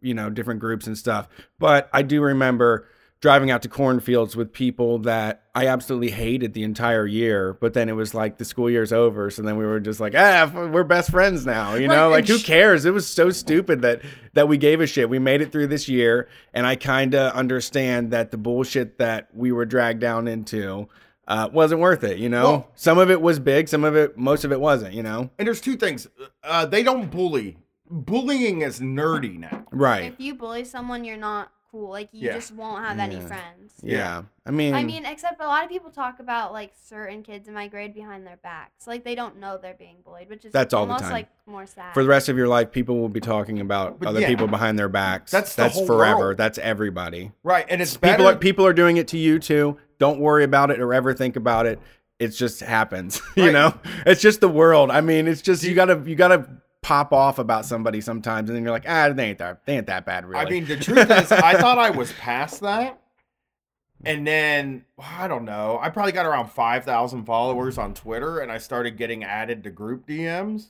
you know, different groups and stuff. But I do remember driving out to cornfields with people that I absolutely hated the entire year. But then it was like the school year's over. So then we were just like, ah, we're best friends now. You know, like who cares? It was so stupid that, that we gave a shit. We made it through this year. And I kind of understand that the bullshit that we were dragged down into uh, wasn't worth it. You know, Well- some of it was big, some of it, most of it wasn't. You know, And there's two things. Uh, they don't bully. Bullying is nerdy now. right? If you bully someone, you're not cool. Like you Yeah. just won't have any friends. yeah. I mean, I mean, except a lot of people talk about like certain kids in my grade behind their backs. Like they don't know they're being bullied, which is That's all the time. like more sad. for the rest of your life, people will be talking about But other yeah. people behind their backs. That's the that's whole forever. world. That's everybody. Right. And it's People better. are, people are doing it to you too. Don't worry about it or ever think about it. It just happens. you know, it's just the world. I mean, it's just you gotta you gotta pop off about somebody sometimes, and then you're like, ah, they ain't that they ain't that bad, really. I mean, the truth is, I thought I was past that. And then, I don't know, I probably got around 5,000 followers on Twitter and I started getting added to group DMs.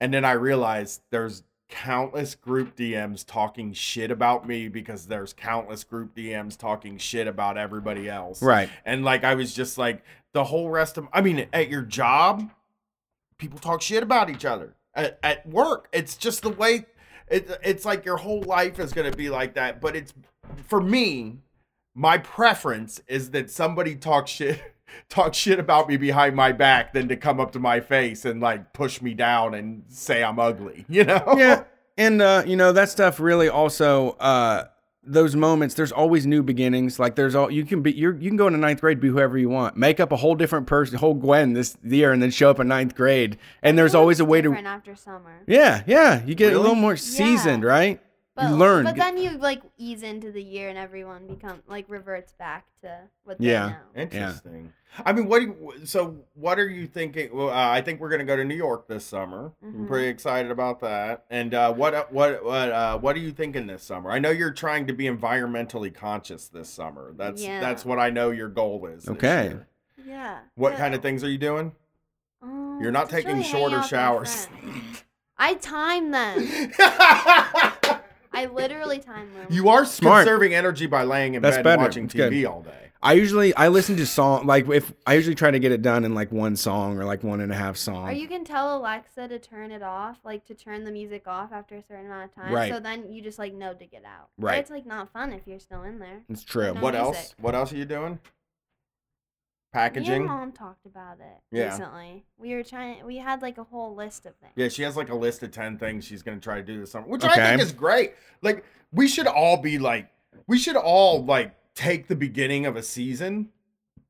And then I realized there's countless group DMs talking shit about me because there's countless group DMs talking shit about everybody else. right. And like, I was just like, the whole rest of, I mean, at your job, people talk shit about each other. At, at work, it's just the way, it, it's like your whole life is going to be like that. But it's, for me, my preference is that somebody talk shit. Talk shit about me behind my back than to come up to my face and like push me down and say I'm ugly, you know? yeah and uh you know that stuff really also uh those moments there's always new beginnings. Like there's all you can be you're you can go into ninth grade be whoever you want. Make up a whole different person whole gwen this year and then show up in ninth grade. And there's always a way to after summer. yeah yeah you get a little more seasoned right But, you learn But then you like ease into the year and everyone become like reverts back to what they Yeah. know. Interesting. I mean, what? Do you, so, what are you thinking? Well, uh, I think we're going to go to New York this summer. I'm Mhm. pretty excited about that. And uh, what what what uh, what are you thinking this summer? I know you're trying to be environmentally conscious this summer. That's Yeah. that's what I know your goal is. Okay. Yeah. What Yeah. kind of things are you doing? Um, You're not taking really shorter out with my showers. I time them. I literally time them. you are Smart. conserving energy by laying in That's bed better. and watching It's good. TV all day. i usually i listen to song like if i usually try to get it done in like one song or like one and a half song Or you can tell Alexa to turn it off, like to turn the music off after a certain amount of time. Right. So then you just like know to get out. But Right. it's like not fun if you're still in there. it's true No What music. else? What else are you doing? Me Packaging. and mom talked about it Yeah. recently. We were trying. We had like a whole list of things. Yeah, she has like a list of 10 things she's going to try to do this summer, which I think is great. Like, we should all be like, we should all like take the beginning of a season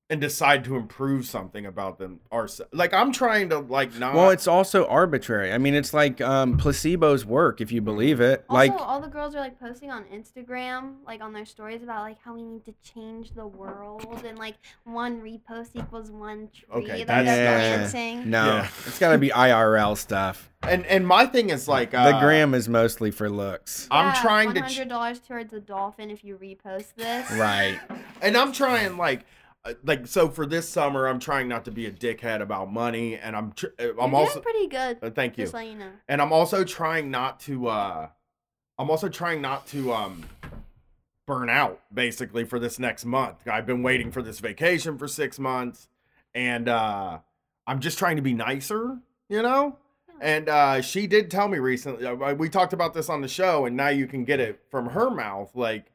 and decide to improve something about them. Or like, I'm trying to like not. well it's also arbitrary i mean it's like um placebos work if you believe it Also, like all the girls are like posting on Instagram, like on their stories about like how we need to change the world, and like one repost equals one tree Okay, that that's they're not- planting. no Yeah. it's got to be irl stuff and and my thing is like, uh, the gram is mostly for looks I'm trying to one ch- hundred dollars towards a dolphin if you repost this. right and I'm trying like. Uh, Like so for this summer, I'm trying not to be a dickhead about money, and I'm tr- uh, I'm You're also pretty good. uh, thank you. You know. and I'm also trying not to uh I'm also trying not to um burn out basically for this next month. I've been waiting for this vacation for 6 months and uh I'm just trying to be nicer, you know? And uh she did tell me recently uh, we talked about this on the show and now you can get it from her mouth like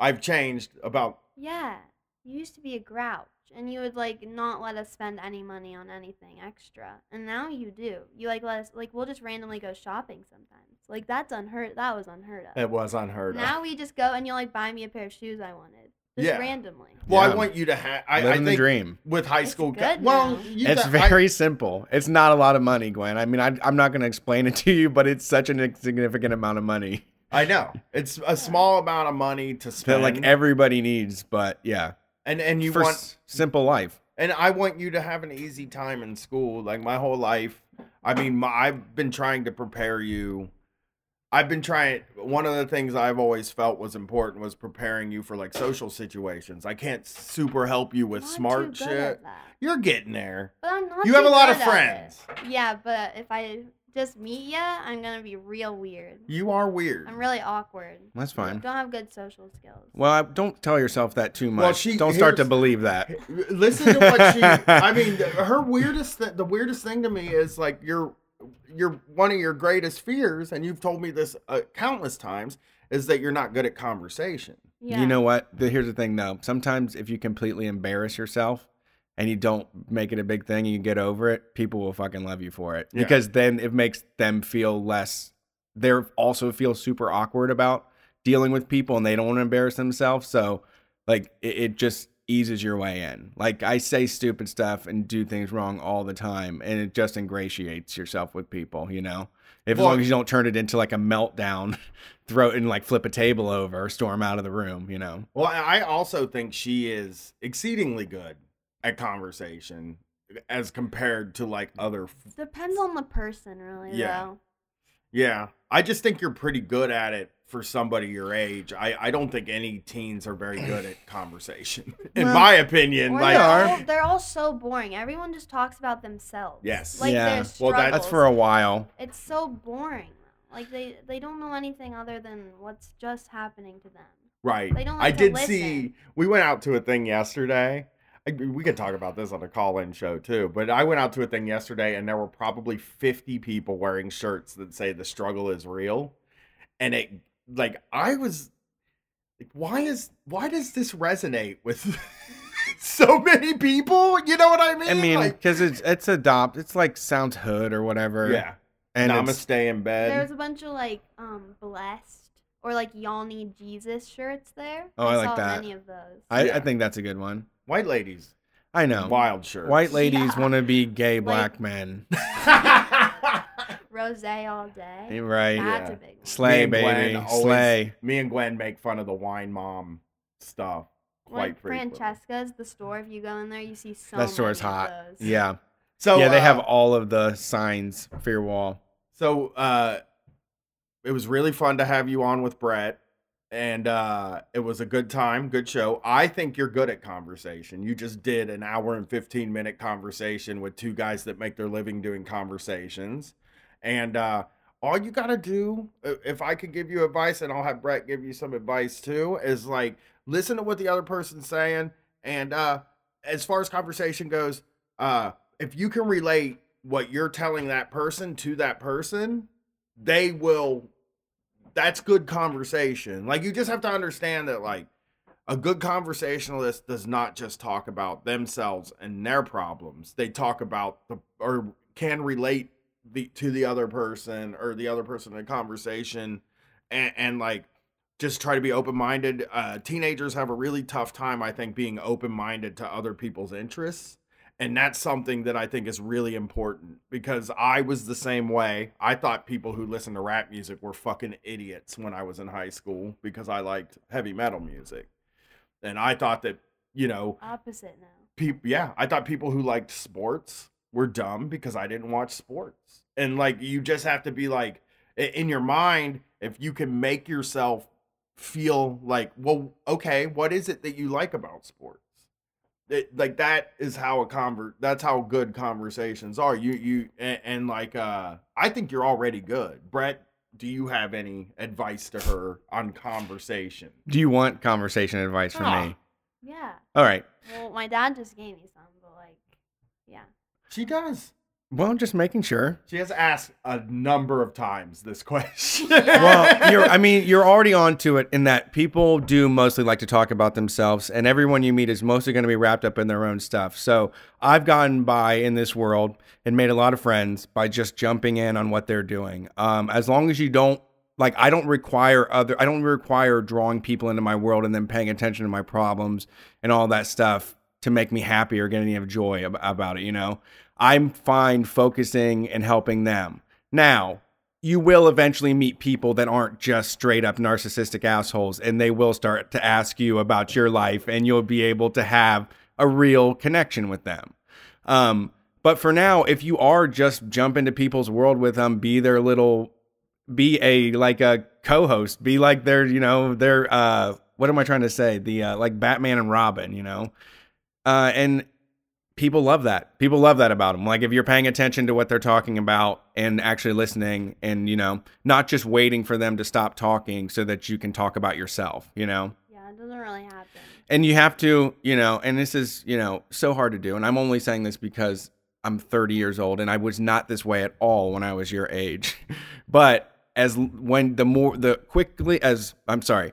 I've changed about Yeah, you used to be a grouch, and you would like not let us spend any money on anything extra, and now you do. You like let us like we'll just randomly go shopping sometimes. Like that's unheard. That was unheard of. it was unheard of. Now we just go and you'll like buy me a pair of shoes I wanted, just Yeah. randomly. well, Yeah. I want you to have I, I living the dream with high It's school good well, now. you it's got- I- very simple. It's not a lot of money, Gwen. I mean, I, I'm not going to explain it to you, but it's such an insignificant amount of money I know. It's a small amount of money to that spend. like everybody needs. But yeah, and and you for want s- simple life. and I want you to have an easy time in school. Like my whole life, I mean, my, I've been trying to prepare you. I've been trying. One of the things I've always felt was important was preparing you for like social situations. I can't super help you with I'm not smart too good shit. at that. You're getting there. But I'm not You have too a lot good of at it. friends. Yeah, but if I just meet ya, I'm gonna be real weird. You are weird. I'm really awkward. That's I fine. Don't have good social skills. Well, I- don't tell yourself that too much. Well, she- don't start to believe that. Listen to what she. I mean, her weirdest. Th- the weirdest thing to me is like you're, you're one of your greatest fears, and you've told me this uh, countless times, is that you're not good at conversation. Yeah. You know what? The, here's the thing, though. Sometimes if you completely embarrass yourself and you don't make it a big thing and you get over it, people will fucking love you for it Yeah. because then it makes them feel less. They also feel super awkward about dealing with people and they don't want to embarrass themselves. So, like, it, it just eases your way in. Like, I say stupid stuff and do things wrong all the time, and it just ingratiates yourself with people, you know? If as long as you don't turn it into like a meltdown, throw it and like flip a table over, or storm out of the room, you know? Well, I also think she is exceedingly good at conversation as compared to like other. f- Depends on the person, really. Yeah. Though. Yeah, I just think you're pretty good at it for somebody your age. I I don't think any teens are very good at conversation, in Well, my opinion. Like, they're, all, they're all so boring. Everyone just talks about themselves. Yes. Like Yeah. their Well, that- That's for a while. It's so boring. Like they they don't know anything other than what's just happening to them. Right. They don't I like to did listen. see. We went out to a thing yesterday. I, we could talk about this on a call-in show too. But I went out to a thing yesterday, and there were probably fifty people wearing shirts that say "the struggle is real," and it like I was like, why is why does this resonate with so many people? You know what I mean? I mean, Like, because it's it's adopt. It's like sounds hood or whatever. yeah. and it's, Namaste in bed. there was a bunch of like um blessed or like y'all need Jesus shirts there. Oh, I like saw that. many of those. I, Yeah. I think that's a good one. White ladies, I know. wild shirts. White ladies Yeah. want to be gay Like- black men. Rose all day. Right. That's Yeah. a big one. Slay, Me and Gwen baby. always- Slay. Me and Gwen make fun of the wine mom stuff quite Like frequently. Francesca's, the store. If you go in there, you see so. That store's many of hot. those. Yeah. So yeah, they have uh, all of the signs for your wall. So uh, it was really fun to have you on with Brett, and uh, it was a good time, good show. I think you're good at conversation. You just did an hour and fifteen minute conversation with two guys that make their living doing conversations, and uh, all you gotta do, if I could give you advice, and I'll have Brett give you some advice too, is like listen to what the other person's saying, and uh, as far as conversation goes, uh, if you can relate what you're telling that person to that person, they will. That's good conversation. Like you just have to understand that like a good conversationalist does not just talk about themselves and their problems. They talk about the or can relate the to the other person or the other person in a conversation and, and like just try to be open minded. Uh, teenagers have a really tough time, I think, being open minded to other people's interests. And that's something that I think is really important because I was the same way. I thought people who listened to rap music were fucking idiots when I was in high school because I liked heavy metal music. And I thought that, you know, Opposite now. people yeah i thought people who liked sports were dumb because i didn't watch sports and like you just have to be like in your mind if you can make yourself feel like well okay what is it that you like about sports it, like that is how a convert that's how good conversations are you you and, and like uh i think you're already good brett do you have any advice to her on conversation Do you want conversation advice from Ah. me? Yeah. All right. Well, my dad just gave me some, but like, yeah. she does Well, just making sure. She has asked a number of times this question. well, you're I mean, you're already onto it in that people do mostly like to talk about themselves and everyone you meet is mostly going to be wrapped up in their own stuff. So, I've gotten by in this world and made a lot of friends by just jumping in on what they're doing. Um, as long as you don't like I don't require other I don't require drawing people into my world and then paying attention to my problems and all that stuff to make me happy or get any of joy ab- about it, you know. I'm fine focusing and helping them. Now, you will eventually meet people that aren't just straight up narcissistic assholes and they will start to ask you about your life and you'll be able to have a real connection with them. Um, but for now, if you are just jump into people's world with them, be their little, be a like a co-host, be like their, you know, their uh, what am I trying to say? The uh, like Batman and Robin, you know, uh, and people love that. People love that about them. Like if you're paying attention to what they're talking about and actually listening, and you know, not just waiting for them to stop talking so that you can talk about yourself, you know. Yeah, it doesn't really happen. And you have to, you know, and this is, you know, so hard to do. And I'm only saying this because I'm 30 years old and I was not this way at all when I was your age. but as when the more the quickly as I'm sorry,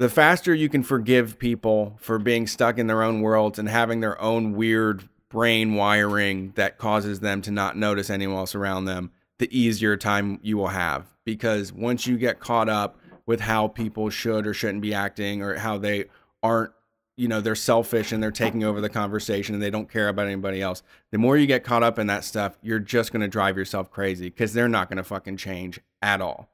the faster you can forgive people for being stuck in their own worlds and having their own weird brain wiring that causes them to not notice anyone else around them, the easier time you will have. Because once you get caught up with how people should or shouldn't be acting or how they aren't you know they're selfish and they're taking over the conversation and they don't care about anybody else the more you get caught up in that stuff you're just going to drive yourself crazy because they're not going to fucking change at all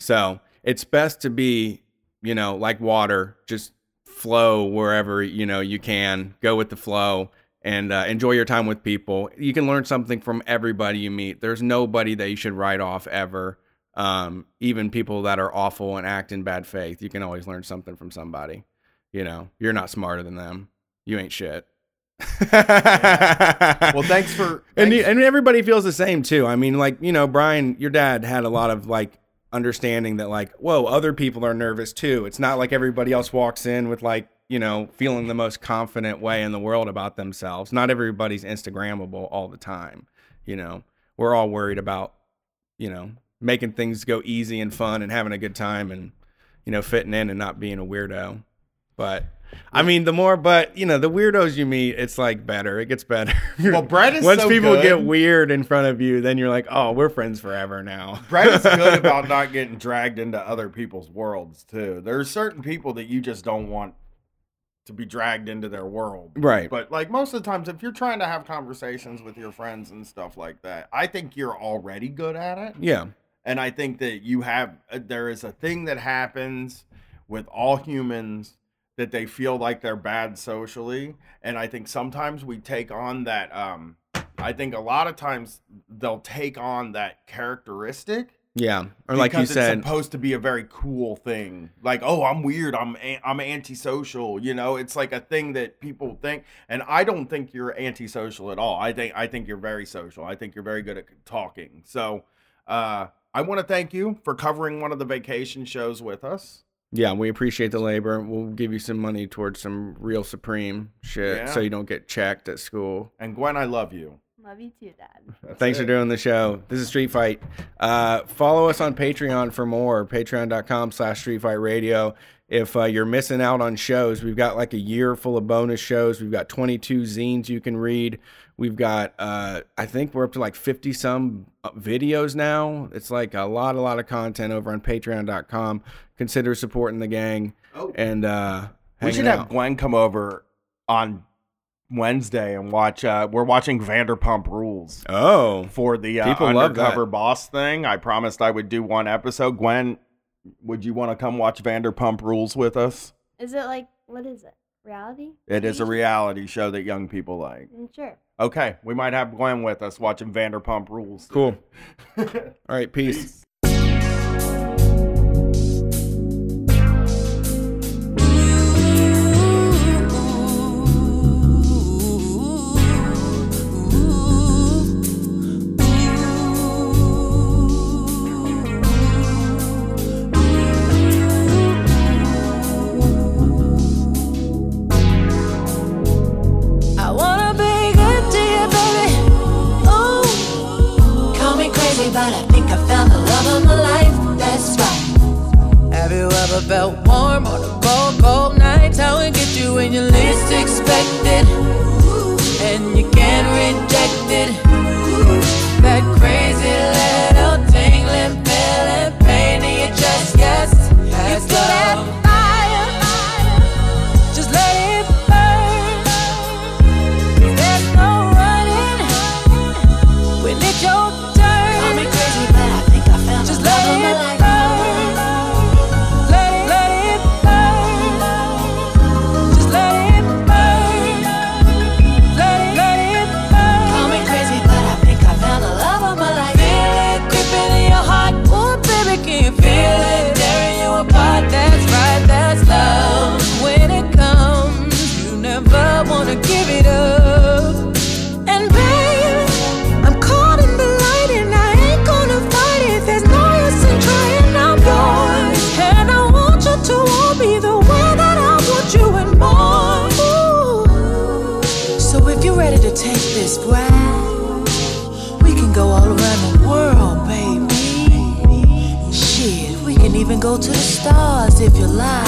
so it's best to be you know like water just flow wherever you know you can go with the flow and uh, enjoy your time with people you can learn something from everybody you meet there's nobody that you should write off ever um, even people that are awful and act in bad faith you can always learn something from somebody you know, you're not smarter than them. You ain't shit. Well, thanks for and thanks- and everybody feels the same too. I mean, like you know, Brian, your dad had a lot of like understanding that like, whoa, other people are nervous too. It's not like everybody else walks in with like you know feeling the most confident way in the world about themselves. Not everybody's Instagrammable all the time. You know, we're all worried about you know making things go easy and fun and having a good time and you know fitting in and not being a weirdo. But I mean, the more, but you know, the weirdos you meet, it's like better. It gets better. Well, Brett is Once so people good. get weird in front of you, then you're like, oh, we're friends forever now. Brett is good about not getting dragged into other people's worlds too. There are certain people that you just don't want to be dragged into their world. right. But like most of the times, if you're trying to have conversations with your friends and stuff like that, I think you're already good at it. Yeah. And I think that you have uh, there is a thing that happens with all humans that they feel like they're bad socially, and I think sometimes we take on that. Um, I think a lot of times they'll take on that characteristic. Yeah. Or like you said, supposed to be a very cool thing. Like, oh, I'm weird. I'm a- I'm antisocial. You know, it's like a thing that people think. And I don't think you're antisocial at all. I think I think you're very social. I think you're very good at talking. So, uh, I want to thank you for covering one of the vacation shows with us. Yeah, we appreciate the labor. We'll give you some money towards some real supreme shit Yeah. so you don't get checked at school. And Gwen, I love you. Love you too, Dad. Thanks for doing the show. This is Street Fight. Uh, follow us on Patreon for more. Patreon.com slash Street Fight Radio. If uh, you're missing out on shows, we've got like a year full of bonus shows. We've got 22 zines you can read. We've got, uh, I think we're up to like 50 some uh, videos now. It's like a lot, a lot of content over on Patreon.com. Consider supporting the gang Oh, and uh, we should out. have Gwen come over on Wednesday and watch. Uh, we're watching Vanderpump Rules. Oh, for the uh, People love that. undercover boss thing. I promised I would do one episode. Gwen, would you want to come watch Vanderpump Rules with us? Is it like what is it? Reality? It is a reality show that young people like. Mm, Sure. Okay, we might have Glenn with us watching Vanderpump Rules. cool. All right, peace. I stars if you like.